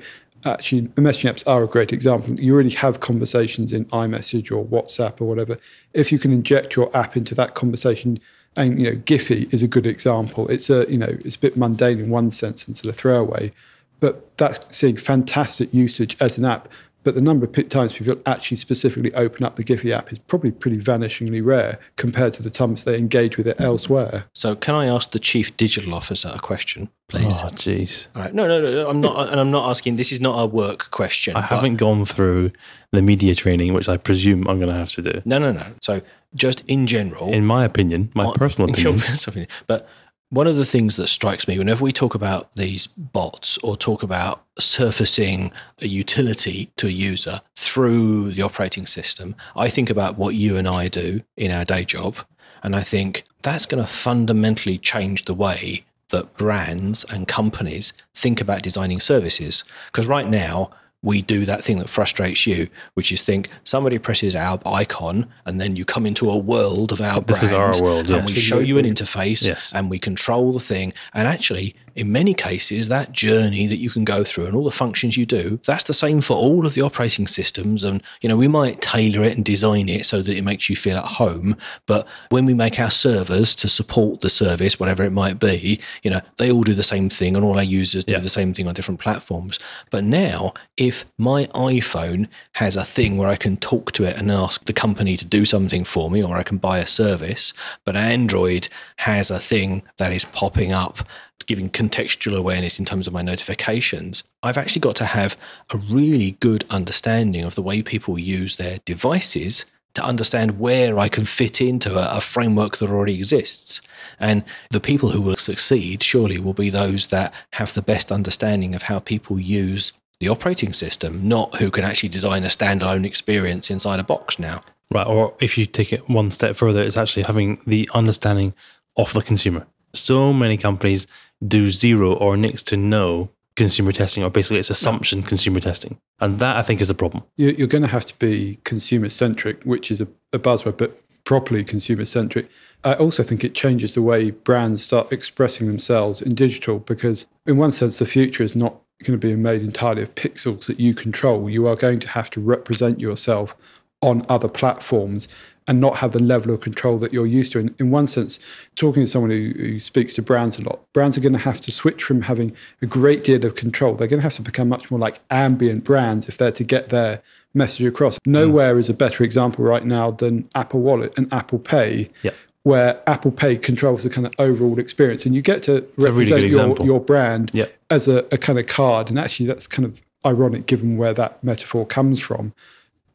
S3: actually, messaging apps are a great example. You already have conversations in iMessage or WhatsApp or whatever. If you can inject your app into that conversation, and you know, Giphy is a good example. It's a you know, it's a bit mundane in one sense and sort of throwaway, but that's seeing fantastic usage as an app. But the number of times people actually specifically open up the Giphy app is probably pretty vanishingly rare compared to the times they engage with it elsewhere.
S1: So, can I ask the chief digital officer a question, please?
S2: oh, jeez.
S1: All right. No, no, no. I'm not, and I'm not asking. This is not a work question.
S2: I haven't gone through the media training, which I presume I'm going to have to do.
S1: No, no, no. So, just in general,
S2: In my opinion, my
S1: on-
S2: personal (laughs) opinion,
S1: personal opinion, but One of the things that strikes me whenever we talk about these bots or talk about surfacing a utility to a user through the operating system, I think about what you and I do in our day job. And I think that's going to fundamentally change the way that brands and companies think about designing services. Because right now, we do that thing that frustrates you, which is think somebody presses our icon and then you come into a world of our
S2: This
S1: brand.
S2: is our world,
S1: And
S2: yes.
S1: we show you an interface
S2: Yes.
S1: and we control the thing. And actually, in many cases, that journey that you can go through and all the functions you do, that's the same for all of the operating systems. And, you know, we might tailor it and design it so that it makes you feel at home. But when we make our servers to support the service, whatever it might be, you know, they all do the same thing and all our users do
S2: Yeah.
S1: the same thing on different platforms. But now, if my iPhone has a thing where I can talk to it and ask the company to do something for me, or I can buy a service, but Android has a thing that is popping up, giving contextual awareness in terms of my notifications, I've actually got to have a really good understanding of the way people use their devices to understand where I can fit into a, a framework that already exists. And the people who will succeed surely will be those that have the best understanding of how people use the operating system, not who can actually design a standalone experience inside a box now.
S2: Right. Or if you take it one step further, it's actually having the understanding of the consumer. So many companies do zero or next to no consumer testing, or basically it's assumption consumer testing. And that I think is a problem.
S3: You- You're going to have to be consumer centric, which is a buzzword, but properly consumer centric. I also think it changes the way brands start expressing themselves in digital because, in one sense, the future is not going to be made entirely of pixels that you control. You are going to have to represent yourself on other platforms and not have the level of control that you're used to. In, in one sense, talking to someone who, who speaks to brands a lot, brands are going to have to switch from having a great deal of control. They're going to have to become much more like ambient brands if they're to get their message across. Nowhere is a better example right now than Apple Wallet and Apple Pay.
S2: Yeah.
S3: Where Apple Pay controls the kind of overall experience, and you get to
S2: really
S3: represent
S2: good
S3: your, your brand
S2: Yeah.
S3: as a, a kind of card. And actually, that's kind of ironic given where that metaphor comes from.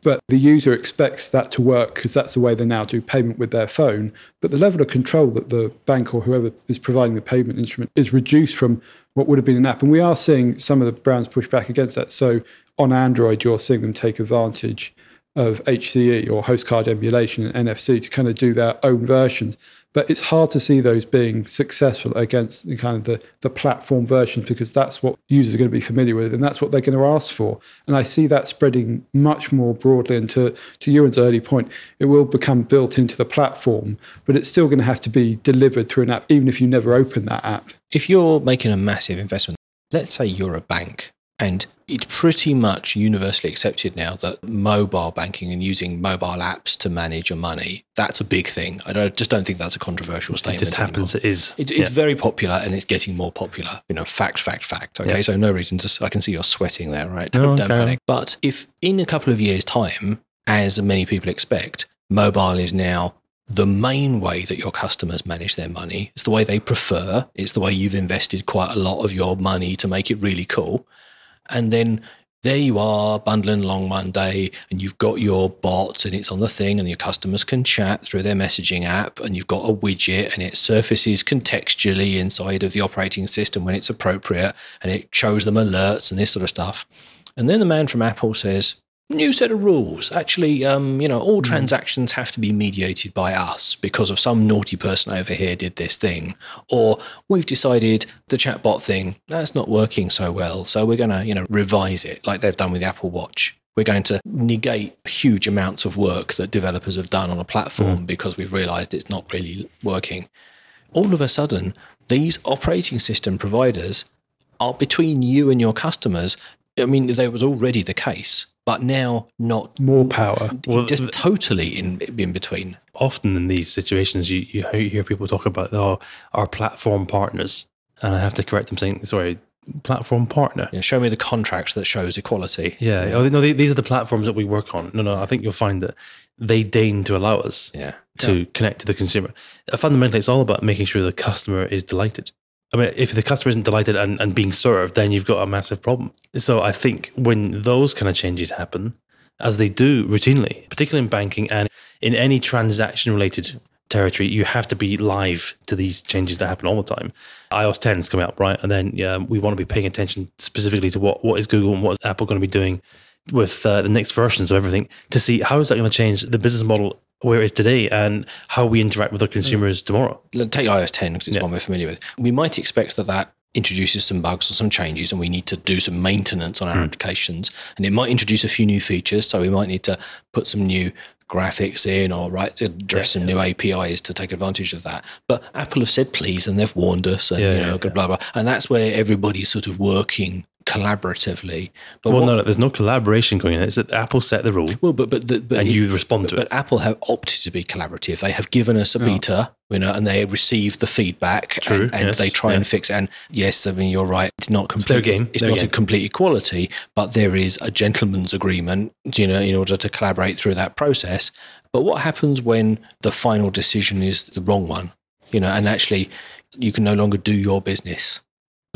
S3: But the user expects that to work because that's the way they now do payment with their phone. But the level of control that the bank or whoever is providing the payment instrument is reduced from what would have been an app. And we are seeing some of the brands push back against that. So on Android, you're seeing them take advantage of HCE or host card emulation and NFC to kind of do their own versions. But it's hard to see those being successful against the kind of the, the platform versions because that's what users are going to be familiar with and that's what they're going to ask for. And I see that spreading much more broadly. And to, to Ewan's early point, it will become built into the platform, but it's still going to have to be delivered through an app, even if you never open that app.
S1: If you're making a massive investment, let's say you're a bank and it's pretty much universally accepted now that mobile banking and using mobile apps to manage your money, that's a big thing. I don't, just don't think that's a controversial statement.
S2: It just happens.
S1: anymore.
S2: It is.
S1: It's, it's very popular and it's getting more popular. You know, fact, fact, fact. Okay,
S2: Yeah.
S1: so no reason to, I can see you're sweating there, right?
S2: No,
S1: Don't, don't
S2: okay.
S1: panic. But if in a couple of years' time, as many people expect, mobile is now the main way that your customers manage their money. It's the way they prefer. It's the way you've invested quite a lot of your money to make it really cool. And then there you are bundling along one day and you've got your bot and it's on the thing and your customers can chat through their messaging app and you've got a widget and it surfaces contextually inside of the operating system when it's appropriate and it shows them alerts and this sort of stuff. And then the man from Apple says, new set of rules. Actually, um, you know, all transactions have to be mediated by us because of some naughty person over here did this thing. Or we've decided the chatbot thing, that's not working so well. So we're going to, you know, revise it like they've done with the Apple Watch. We're going to negate huge amounts of work that developers have done on a platform because we've realized it's not really working. All of a sudden, these operating system providers are between you and your customers. I mean, there was already the case, but now not
S3: More power.
S2: Well,
S1: just
S2: th-
S1: totally in in between.
S2: often in these situations, you, you hear- people talk about oh, our platform partners. And I have to correct them saying, sorry, platform partner.
S1: Yeah, show me the contract that shows equality.
S2: Yeah. Oh, no, they- these are the platforms that we work on. No, no, I think you'll find that they deign to allow us
S1: Yeah.
S2: to connect to the consumer. Uh, Fundamentally, it's all about making sure the customer is delighted. I mean, if the customer isn't delighted and, and being served, then you've got a massive problem. So I think when those kind of changes happen, as they do routinely, particularly in banking and in any transaction related territory. You have to be live to these changes that happen all the time. iOS 10 is coming up, right? And then yeah, we want to be paying attention specifically to what, what is Google and what is Apple going to be doing with uh, the next versions of everything to see how is that going to change the business model where it is today and how we interact with our consumers tomorrow.
S1: Let- Take iOS 10 because it's
S2: Yeah.
S1: one we're familiar with. We might expect that that introduces some bugs or some changes, and we need to do some maintenance on our hmm. applications. And it might introduce a few new features, so we might need to put some new graphics in or right address some new APIs to take advantage of that. But Apple have said please, and they've warned us, and
S2: Yeah,
S1: you
S2: yeah,
S1: know, blah blah. And that's where everybody's sort of working collaboratively. But
S2: Well,
S1: what-
S2: no, no, there's no collaboration going on. It's that Apple set the rule
S1: well, but but the, but
S2: and
S1: it-
S2: you respond to
S1: but
S2: it.
S1: Apple have opted to be collaborative. They have given us a beta, you know, and they receive the feedback,
S2: True,
S1: and, and
S2: yes,
S1: they try and fix. it. And yes, I mean you're right. It's not complete.
S2: their game,
S1: It's not a complete equality, but there is a gentleman's agreement, you know, in order to collaborate through that process. But what happens when the final decision is the wrong one? You know, and actually, you can no longer do your business.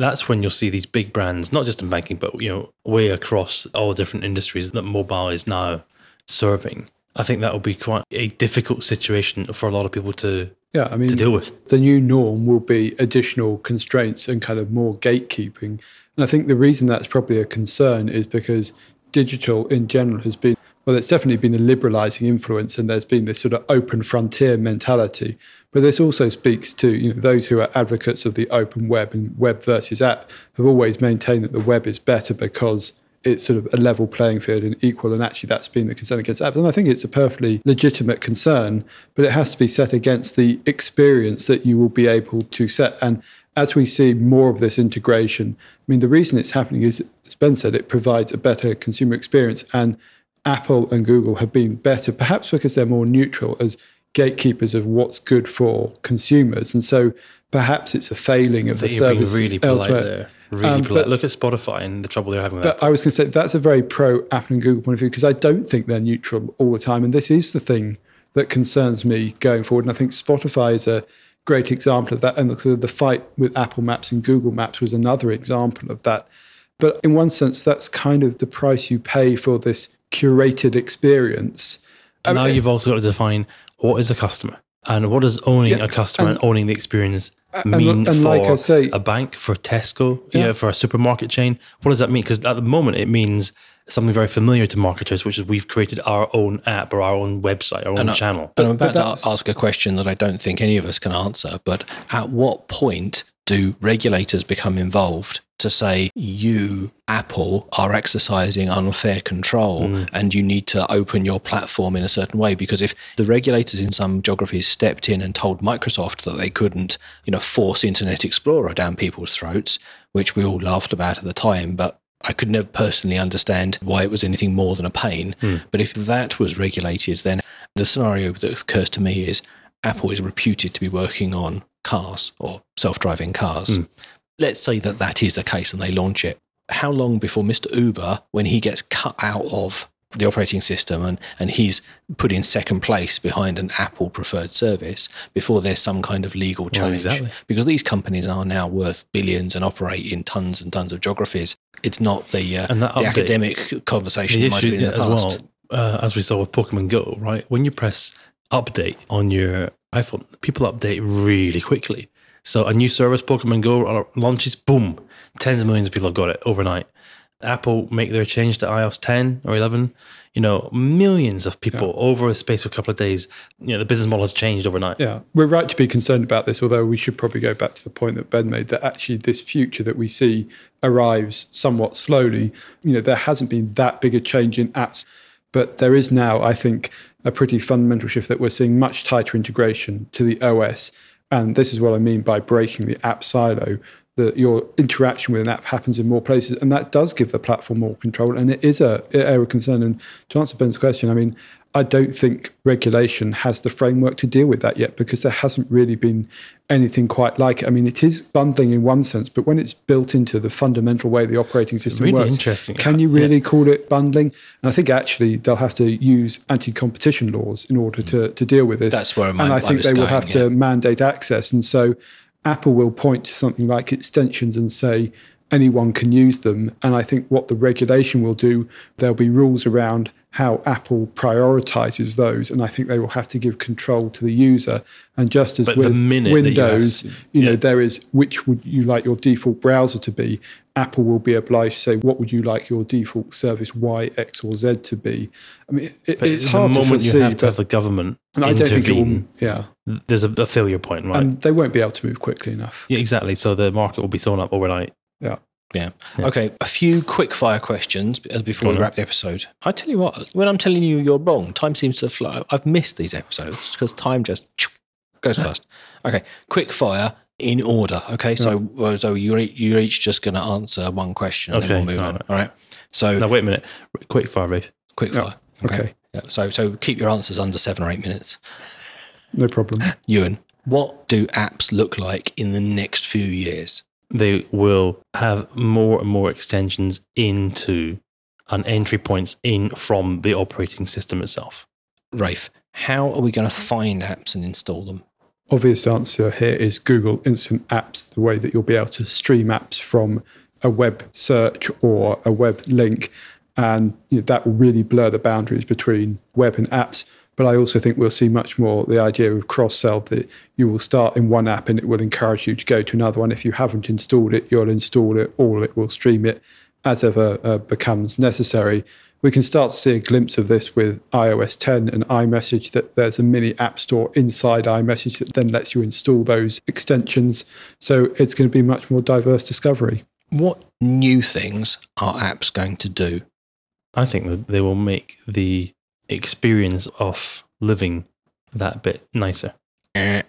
S2: That's when you'll see these big brands, not just in banking, but you know, way across all different industries that mobile is now serving. I think that will be quite a difficult situation for a lot of people to,
S3: Yeah, I mean,
S2: to deal with.
S3: the new norm will be additional constraints and kind of more gatekeeping. And I think the reason that's probably a concern is because digital in general has been, well, it's definitely been a liberalizing influence and there's been this sort of open frontier mentality. But this also speaks to you know, those who are advocates of the open web and web versus app have always maintained that the web is better because it's sort of a level playing field and equal. And actually, that's been the concern against apps. And I think it's a perfectly legitimate concern, but it has to be set against the experience that you will be able to set. And as we see more of this integration, I mean, the reason it's happening is, as Ben said, it provides a better consumer experience. And Apple and Google have been better, perhaps because they're more neutral as gatekeepers of what's good for consumers. And so perhaps it's a failing of the
S2: That you're being
S3: service
S2: really polite
S3: elsewhere.
S2: there. Really
S3: Um,
S2: polite.
S3: but-
S2: Look at Spotify and the trouble they're having with
S3: but
S2: that.
S3: I was going to say that's a very pro Apple and Google point of view because I don't think they're neutral all the time, and this is the thing that concerns me going forward. And I think Spotify is a great example of that, and the, the fight with Apple Maps and Google Maps was another example of that. But in one sense, that's kind of the price you pay for this curated experience.
S2: And now you've also got to define what is a customer and what does owning
S3: Yeah,
S2: a customer and, owning the experience mean
S3: and
S2: for
S3: like I say-
S2: a bank, for Tesco,
S3: Yeah.
S2: yeah. for a supermarket chain. What does that mean? Because at the moment, it means something very familiar to marketers, which is we've created our own app or our own website, or our own
S1: I-
S2: channel.
S1: And I'm
S3: But
S1: about to ask a question that I don't think any of us can answer. But at what point do regulators become involved to say you, Apple, are exercising unfair control mm. and you need to open your platform in a certain way? Because if the regulators in some geographies stepped in and told Microsoft that they couldn't, you know, force Internet Explorer down people's throats, which we all laughed about at the time, but I could never personally understand why it was anything more than a pain. Hmm. But if that was regulated, then the scenario that occurs to me is Apple is reputed to be working on cars or self driving cars. Hmm. Let's say that that is the case and they launch it. How long before Mr. Uber, when he gets cut out of the operating system and, and he's put in second place behind an Apple preferred service before there's some kind of legal challenge?
S2: exactly.
S1: Because these companies are now worth billions and operate in tons and tons of geographies. It's not the, uh, the
S2: update-
S1: academic conversation
S2: the
S1: that might have been in the
S2: as
S1: past.
S2: well, uh, as we saw with Pokemon Go, right? When you press update on your iPhone, people update really quickly. So a new service, Pokemon Go, uh, launches, boom, tens of millions of people have got it overnight. Apple make their change to iOS 10 or 11, you know, millions of people over a space of a couple of days. You know, the business model has changed overnight.
S3: Yeah, we're right to be concerned about this, although we should probably go back to the point that Ben made that actually this future that we see arrives somewhat slowly. You know, there hasn't been that big a change in apps, but there is now, I think, a pretty fundamental shift that we're seeing much tighter integration to the OS. And this is what I mean by breaking the app silo. That your interaction with an app happens in more places, and that does give the platform more control. And it is a area of concern. And to answer Ben's question, I mean, I don't think regulation has the framework to deal with that yet because there hasn't really been anything quite like it. I mean, it is bundling in one sense, but when it's built into the fundamental way the operating system
S2: Really
S3: works,
S2: interesting.
S3: can you really call it bundling? And I think actually they'll have to use anti-competition laws in order to, to deal with this.
S1: That's where my-
S3: and I think they will
S1: going,
S3: have
S1: yeah.
S3: to mandate access. And so Apple will point to something like extensions and say anyone can use them. And I think what the regulation will do, there'll be rules around how Apple prioritizes those, and I think they will have to give control to the user. And just as
S2: But
S3: with
S2: that you
S3: Windows, you know,
S2: yeah.
S3: there is which would you like your default browser to be. Apple will be obliged to say what would you like your default service Y, X, or Z to be. I mean, it, it's hard to
S2: moment
S3: foresee,
S2: you have to have the government
S3: and I don't think it will. Yeah,
S2: there's a, a failure point, right?
S3: and they won't be able to move quickly enough.
S2: yeah, exactly. So the market will be thrown up overnight.
S3: Yeah.
S1: Yeah.
S2: Yeah.
S1: Okay. A few quick fire questions uh, before
S2: Go
S1: we
S2: on.
S1: wrap the episode. I tell you what, when I'm telling you you're wrong, time seems to fly. I've missed these episodes because time just goes (laughs) fast. Okay. Quick fire in order. Okay. So, uh, so you're, you're each just going to answer one question and then we'll move on.
S2: alright.
S1: All right. So,
S2: Now, wait a minute. Quick fire, Rafe.
S1: quick fire.
S3: Okay,
S1: Yeah. So, so keep your answers under seven or eight minutes.
S3: no problem.
S1: Ewan, what do apps look like in the next few years?
S2: They will have more and more extensions into and entry points in from the operating system itself.
S1: Rafe, how are we going to find apps and install them?
S3: obvious answer here is Google Instant Apps, the way that you'll be able to stream apps from a web search or a web link. And you know, that will really blur the boundaries between web and apps. But I also think we'll see much more the idea of cross sell that you will start in one app and it will encourage you to go to another one. If you haven't installed it, you'll install it or it will stream it as ever uh, becomes necessary. We can start to see a glimpse of this with iOS 10 and iMessage, that there's a mini app store inside iMessage that then lets you install those extensions. So it's going to be much more diverse discovery.
S1: What new things are apps going to do?
S2: I think that they will make the experience of living that bit nicer.
S1: Eh,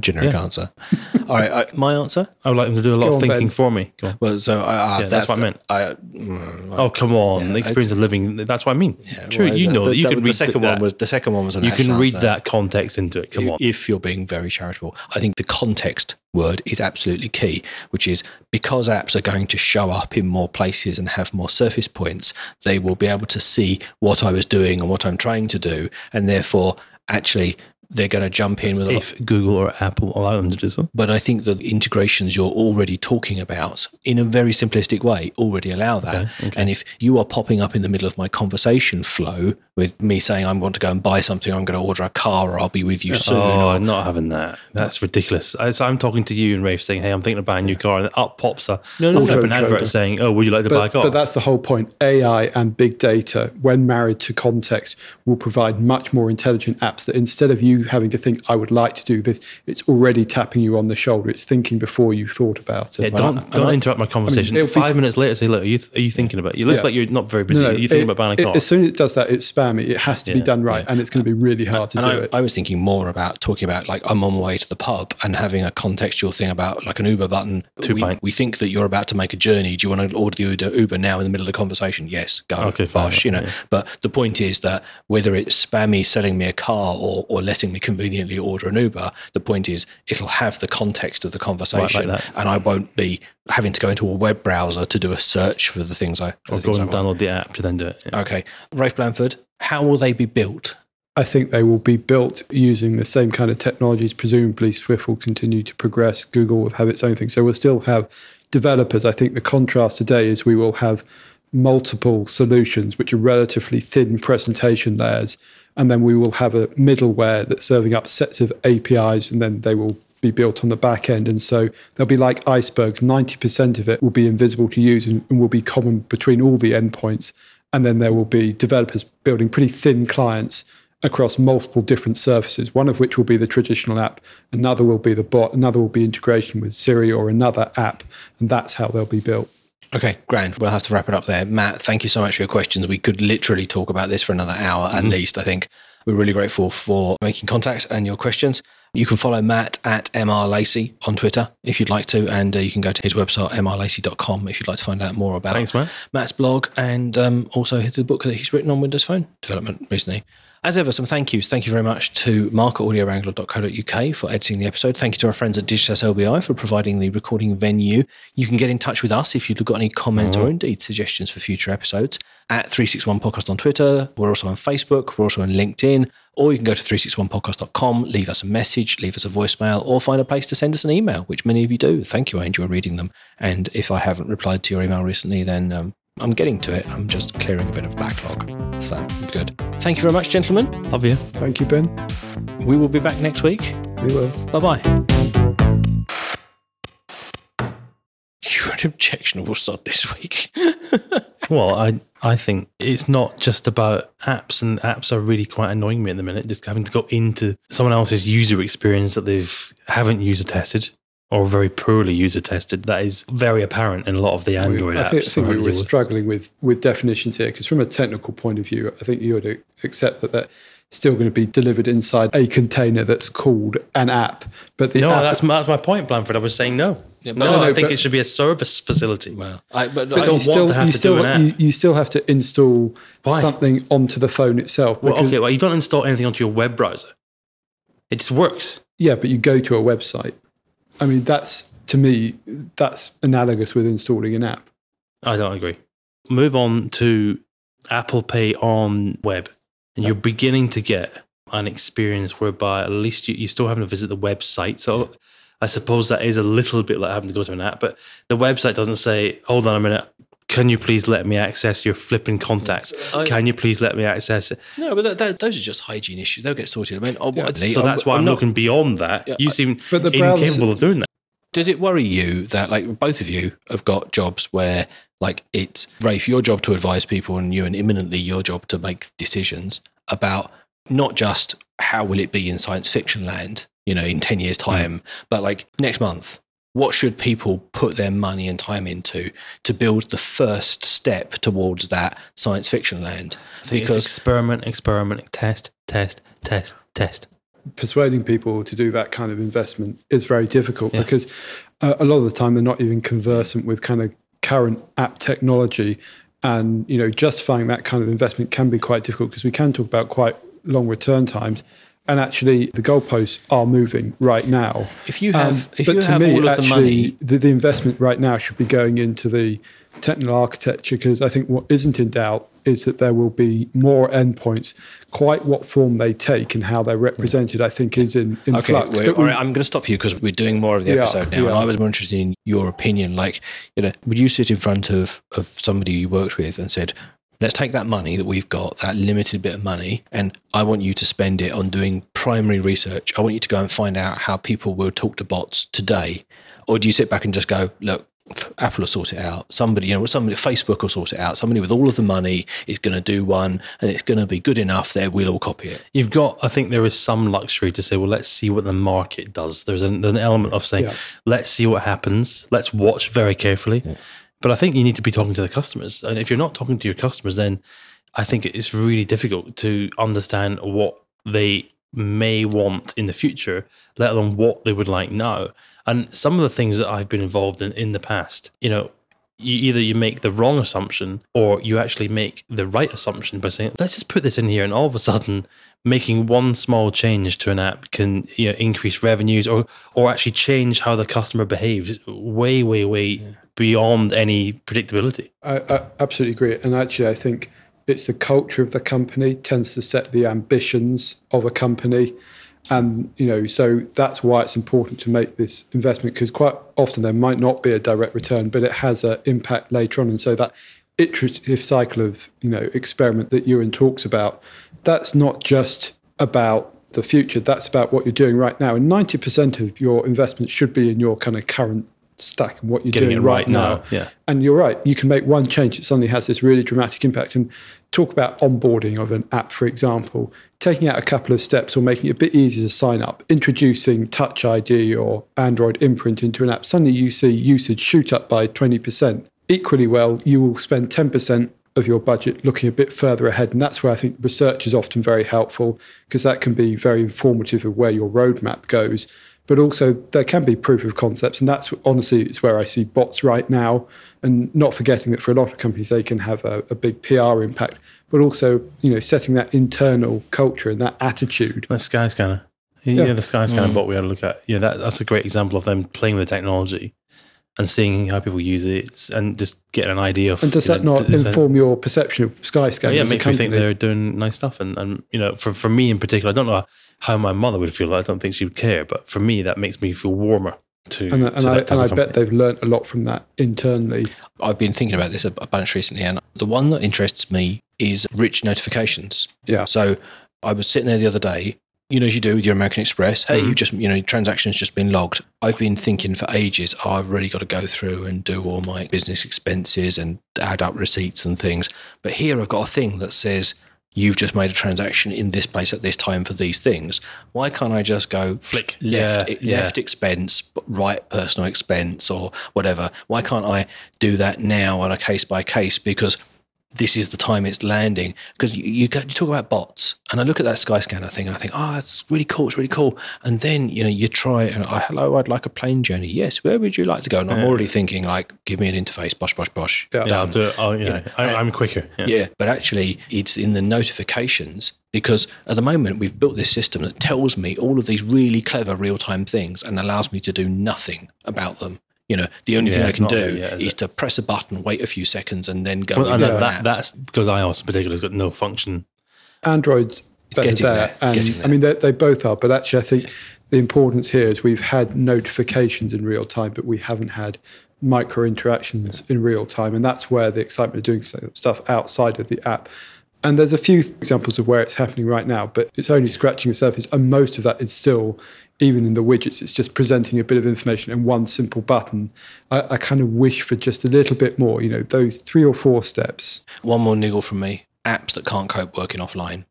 S1: Generic
S2: Yeah.
S1: answer. (laughs) All right, I, my answer.
S2: I would like them to do a lot
S3: Go
S2: of
S3: on,
S2: thinking
S3: Ben.
S2: for me. Go on.
S1: Well, so uh,
S2: Yeah, that's what I meant.
S1: I, mm,
S2: Oh, come on.
S1: Yeah,
S2: the experience of living. That's what I mean.
S1: yeah,
S2: True,
S1: well,
S2: you know
S1: the,
S2: that. You
S1: the,
S2: can
S1: the
S2: read
S1: second
S2: that.
S1: one was the second one was an
S2: You can read
S1: answer.
S2: that context into it. Come
S1: i-
S2: on.
S1: If you're being very charitable, I think the context word is absolutely key, which is because apps are going to show up in more places and have more surface points, they will be able to see what I was doing and what I'm trying to do. And therefore, actually, they're going to jump in with a lot.
S2: Google or Apple allow them to do so.
S1: But I think the integrations you're already talking about in a very simplistic way already allow that.
S2: Okay, okay.
S1: And if you are popping up in the middle of my conversation flow with me saying, I want to go and buy something, I'm going to order a car or I'll be with you soon.
S2: Oh, I'm not having that. That's ridiculous. I, so I'm talking to you and Rafe saying, "Hey, I'm thinking of buying a new car," and up pops a
S1: No, no,
S2: flipping
S3: no.
S2: advert saying, "Oh, would you like to buy a car?"
S3: but that's the whole point. AI and big data, when married to context, will provide much more intelligent apps that instead of you having to think, I would like to do this, it's already tapping you on the shoulder. It's thinking before you thought about it.
S2: yeah,
S1: Well,
S2: don't
S1: I-
S2: don't
S1: I-
S2: interrupt my conversation.
S3: it'll be-
S2: Five minutes later, say, "Look, are you, are you thinking about? It? It looks
S3: Yeah.
S2: like you're not very busy.
S3: No, no,
S2: are you thinking
S3: it-
S2: about buying a
S3: it-
S2: car?"
S3: as soon as it does that, it's spammy. It has to be done right, and it's going to be really hard to
S1: and
S3: do
S1: I,
S3: it.
S1: I was thinking more about talking about like I'm on my way to the pub and having a contextual thing about like an Uber button.
S2: Two
S1: we,
S2: pint.
S1: we think that you're about to make a journey. Do you want to order the Uber, Uber now in the middle of the conversation? Yes, go.
S2: Okay, fine,
S1: bosh, you know.
S2: yeah.
S1: But the point is that whether it's spammy selling me a car or, or letting me conveniently order an Uber, the point is it'll have the context of the conversation,
S2: that.
S1: and I won't be having to go into a web browser to do a search for the things I. For
S2: or
S1: the
S2: go
S1: things I
S2: and
S1: want.
S2: download the app to then do it. Yeah.
S1: Okay, Rafe Blanford, how will they be built?
S3: I think they will be built using the same kind of technologies. Presumably, Swift will continue to progress. Google will have its own thing. So we'll still have developers. I think the contrast today is we will have multiple solutions, which are relatively thin presentation layers. And then we will have a middleware that's serving up sets of APIs, and then they will be built on the back end. And so they'll be like icebergs. 90% of it will be invisible to use and, will be common between all the endpoints. And then there will be developers building pretty thin clients across multiple different surfaces, one of which will be the traditional app, another will be the bot, another will be integration with Siri or another app. And that's how they'll be built.
S1: Okay, grand. We'll have to wrap it up there. Matt, thank you so much for your questions. We could literally talk about this for another hour at mm-hmm. least, I think. We're really grateful for making contact and your questions. You can follow Matt at MR Lacey on Twitter if you'd like to, and uh, you can go to his website, mrlacey.com, if you'd like to find out more about
S2: Thanks, man.
S1: Matt's blog and um, also the book that he's written on Windows Phone development recently. As ever, some thank yous. Thank you very much to mark at audiowrangler.co.uk for editing the episode. Thank you to our friends at Digitas LBI for providing the recording venue. You can get in touch with us if you've got any comment or indeed suggestions for future episodes at 361 Podcast on Twitter. We're also on Facebook. We're also on LinkedIn. Or you can go to 361podcast.com, leave us a message, leave us a voicemail, or find a place to send us an email, which many of you do. Thank you. I enjoy reading them. And if I haven't replied to your email recently, then um, I'm getting to it. I'm just clearing a bit of backlog. So good. Thank you very much, gentlemen.
S2: Love you.
S3: Thank you, Ben.
S1: We will be back next week.
S3: We will.
S1: Bye bye. You're an objectionable sod this week. (laughs)
S2: Well, I I think it's not just about apps, and apps are really quite annoying me at the minute. Just having to go into someone else's user experience that they've haven't user tested or very poorly user tested. That is very apparent in a lot of the Android
S3: I
S2: apps.
S3: think, I think
S2: that
S3: we were struggling with with definitions here because from a technical point of view, I think you would accept that they're still going to be delivered inside a container that's called an app. But the
S2: no,
S3: app,
S2: that's my, that's my point, Blanford. I was saying no.
S1: but-
S2: no,
S3: No, no,
S2: I think
S3: but-
S2: it should be a service facility.
S1: well, I, but,
S2: But
S1: I
S2: don't
S3: you
S2: want
S3: still,
S2: to have
S3: you
S2: to
S3: still,
S2: do an
S3: you,
S2: app.
S3: you still have to install
S2: Why?
S3: something onto the phone itself.
S2: Well, okay, well, you don't install anything onto your web browser. It just works.
S3: Yeah, but you go to a website. I mean, that's to me, that's analogous with installing an app.
S2: I don't agree. Move on to Apple Pay on web, and you're beginning to get an experience whereby at least you, you still having to visit the website. So I suppose that is a little bit like having to go to an app, but the website doesn't say, "Hold on a minute." Can you please let me access your flipping contacts?
S1: I-
S2: Can you please let me access it?
S1: no, but that, that, those are just hygiene issues. They'll get sorted. I mean, oh,
S3: Yeah,
S1: I-
S2: So that's why I'm,
S1: not-
S2: looking beyond that.
S1: Yeah,
S2: you seem
S3: But the browser-
S2: incapable of doing that.
S1: Does it worry you that, like, both of you have got jobs where, like, it's Rafe, your job to advise people, and you, and imminently your job to make decisions about not just how will it be in science fiction land, you know, in 10 years' hmm. time, but like next month? What should people put their money and time into to build the first step towards that science fiction land?
S2: I think it's
S1: Because
S2: experiment, experiment, test, test, test, test.
S3: persuading people to do that kind of investment is very difficult
S2: Yeah.
S3: because uh, a lot of the time they're not even conversant with kind of current app technology and you know justifying that kind of investment can be quite difficult because we can talk about quite long return times and actually the goalposts are moving right now
S1: if you have,
S3: Um,
S1: if
S3: but
S1: you
S3: to
S1: have
S3: me,
S1: all of the
S3: actually,
S1: money,
S3: the, the investment right now should be going into the technical architecture because I think what isn't in doubt is that there will be more endpoints. Quite what form they take and how they're represented, I think, is in, in
S1: Okay,
S3: flux. we-
S1: all right, I'm going to stop you because we're doing more of the
S3: Yeah,
S1: episode now, and. I was more interested in your opinion. Like, you know, would you sit in front of of somebody you worked with and said, "Let's take that money that we've got, that limited bit of money, and I want you to spend it on doing primary research. I want you to go and find out how people will talk to bots today," or do you sit back and just go, "Look"? Apple will sort it out. Somebody, you know, somebody, Facebook will sort it out. Somebody with all of the money is going to do one, and it's going to be good enough. There, we'll all copy it.
S2: You've got, I think there is some luxury to say, well, let's see what the market does. There's an, an element of saying,
S3: Yeah.
S2: let's see what happens. Let's watch very carefully. But I think you need to be talking to the customers. And if you're not talking to your customers, then I think it's really difficult to understand what they may want in the future, let alone what they would like now. And some of the things that I've been involved in in the past, you know, you either you make the wrong assumption or you actually make the right assumption by saying, let's just put this in here, and all of a sudden, making one small change to an app can you know, increase revenues or or actually change how the customer behaves way, way, way beyond any predictability.
S3: I, I absolutely agree. And actually, I think it's the culture of the company tends to set the ambitions of a company. And, you know, so that's why it's important to make this investment because quite often there might not be a direct return, but it has an impact later on. And so that iterative cycle of, you know, experiment that Ewan talks about, that's not just about the future, that's about what you're doing right now. And 90% of your investment should be in your kind of current stack and what you're
S2: Getting
S3: doing right,
S2: right
S3: now.
S2: now, yeah.
S3: And you're right, you can make one change that suddenly has this really dramatic impact. And talk about onboarding of an app, for example, taking out a couple of steps or making it a bit easier to sign up, introducing Touch ID or Android imprint into an app. Suddenly you see usage shoot up by 20%. Equally well, you will spend 10% of your budget looking a bit further ahead. And that's where I think research is often very helpful because that can be very informative of where your roadmap goes. But also, there can be proof of concepts. And that's honestly, it's where I see bots right now. And not forgetting that for a lot of companies, they can have a, a big PR impact, but also, you know, setting that internal culture and that attitude.
S2: The Skyscanner. Yeah, the Skyscanner bot mm. we had to look at. Yeah, that, that's a great example of them playing with the technology and seeing how people use it and just getting an idea of.
S3: And does that
S2: know,
S3: not
S2: does that-
S3: inform your perception of Skyscanner?
S2: yeah, it makes me think they're doing nice stuff. And, and you know, for, for me in particular, I don't know how my mother would feel. I don't think she would care. But for me, that makes me feel warmer. to,
S3: And, and
S2: to
S3: I,
S2: that type
S3: and I bet they've learnt a lot from that internally.
S1: I've been thinking about this a a bunch recently, and the one that interests me is rich notifications.
S3: Yeah.
S1: So I was sitting there the other day, you know, as you do with your American Express. Hey,
S2: Mhm.
S1: you just, you know, transactions just been logged. I've been thinking for ages, oh, I've really got to go through and do all my business expenses and add up receipts and things. But here I've got a thing that says, you've just made a transaction in this place at this time for these things. Why can't I just go
S2: Flick.
S1: left,
S2: Yeah, yeah.
S1: left expense, right personal expense or whatever? Why can't I do that now on a case by case? Because this is the time it's landing. Because you, you, go, you talk about bots, and I look at that Skyscanner thing, and I think, oh, it's really cool. It's really cool. And then you know you try and oh, hello, I'd like a plane journey. Yes, where would you like to go? And I'm already thinking like, give me an interface, bosh, bosh, bosh.
S3: Yeah.
S2: Yeah, I'll
S1: done.
S2: do it. Oh, yeah, I, I'm quicker. Yeah.
S1: Yeah, but actually, it's in the notifications because at the moment we've built this system that tells me all of these really clever real time things and allows me to do nothing about them. You know, the only
S2: Yeah,
S1: thing I can do
S2: yet, is
S1: is to press a button, wait a few seconds, and then go.
S2: Well, and
S1: into
S2: that, that, that's because iOS in particular has got no function.
S3: Android's better
S1: getting
S3: there.
S1: there. It's
S3: And
S1: getting
S3: I mean, they, they both are. But actually, I think the importance here is we've had notifications in real time, but we haven't had micro interactions in real time. And that's where the excitement of doing stuff outside of the app. And there's a few examples of where it's happening right now, but it's only scratching the surface. And most of that is still, even in the widgets, it's just presenting a bit of information in one simple button. I, I kind of wish for just a little bit more, you know, those three or four steps.
S1: One more niggle from me: apps that can't cope working offline.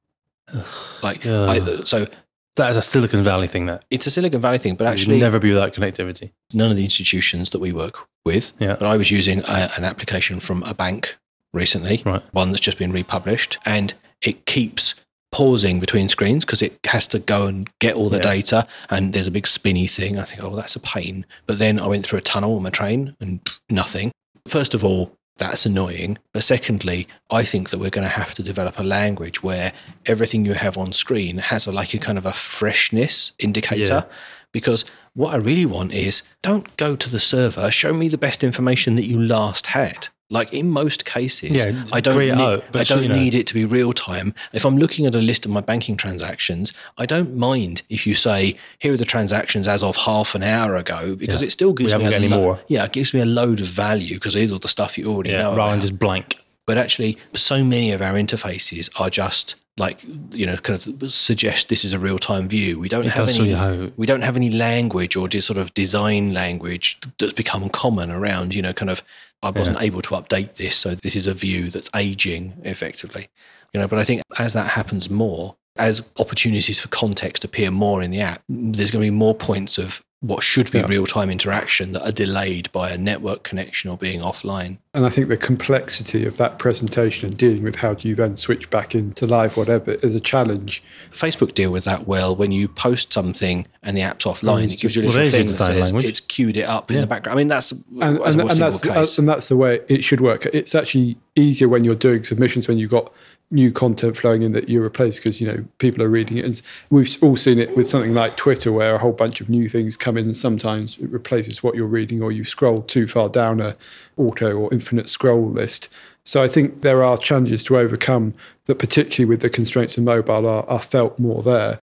S1: Like,
S2: Ugh.
S1: I, uh, so
S2: That is a Silicon Valley thing. That
S1: it's a Silicon Valley thing, but
S2: actually
S1: actually,
S2: never be without connectivity.
S1: none of the institutions that we work with.
S2: Yeah.
S1: But I was using a, an application from a bank recently,
S2: Right.
S1: one that's just been republished, and it keeps pausing between screens because it has to go and get all the
S2: Yeah.
S1: data. And there's a big spinny thing. I think, oh, that's a pain. But then I went through a tunnel on my train and pff, nothing. First of all, that's annoying. But secondly, I think that we're going to have to develop a language where everything you have on screen has a, like a kind of a freshness indicator. Because what I really want is don't go to the server, show me the best information that you last had. Like in most cases,
S2: Yeah,
S1: I don't, need,
S2: out, but
S1: I don't
S2: you know.
S1: need it to be real time. If I'm looking at a list of my banking transactions, I don't mind if you say, here are the transactions as of half an hour ago, because
S2: Yeah.
S1: it still gives me a
S2: any
S1: lo-
S2: more.
S1: Yeah, it gives me a load of value because these are the stuff you already
S2: Yeah,
S1: know.
S2: rather than just blank.
S1: but actually so many of our interfaces are just like you know kind of suggest this is a real-time view we don't
S2: It
S1: have any
S2: how-
S1: we don't have any language or just sort of design language that's become common around you know kind of i wasn't able to update this so this is a view that's aging effectively. You know but i think as that happens more as opportunities for context appear more in the app there's going to be more points of what should be
S3: Yeah.
S1: real-time interaction that are delayed by a network connection or being offline
S3: And I think the complexity of that presentation and dealing with how do you then switch back into live whatever is a challenge.
S1: Facebook deal with that well. When you post something and the app's offline,
S3: it's
S1: it gives you a little
S2: well,
S1: thing that says
S2: language.
S1: it's queued it up in the background. I mean, that's
S3: And,
S1: that's
S3: and,
S1: a
S3: and that's uh,
S1: case.
S3: and that's the way it should work. It's actually easier when you're doing submissions when you've got new content flowing in that you replace because you know people are reading it. And we've all seen it with something like Twitter where a whole bunch of new things come in and sometimes it replaces what you're reading or you scroll too far down a auto or infinite scroll list. So I think there are challenges to overcome that particularly with the constraints of mobile are, are felt more there.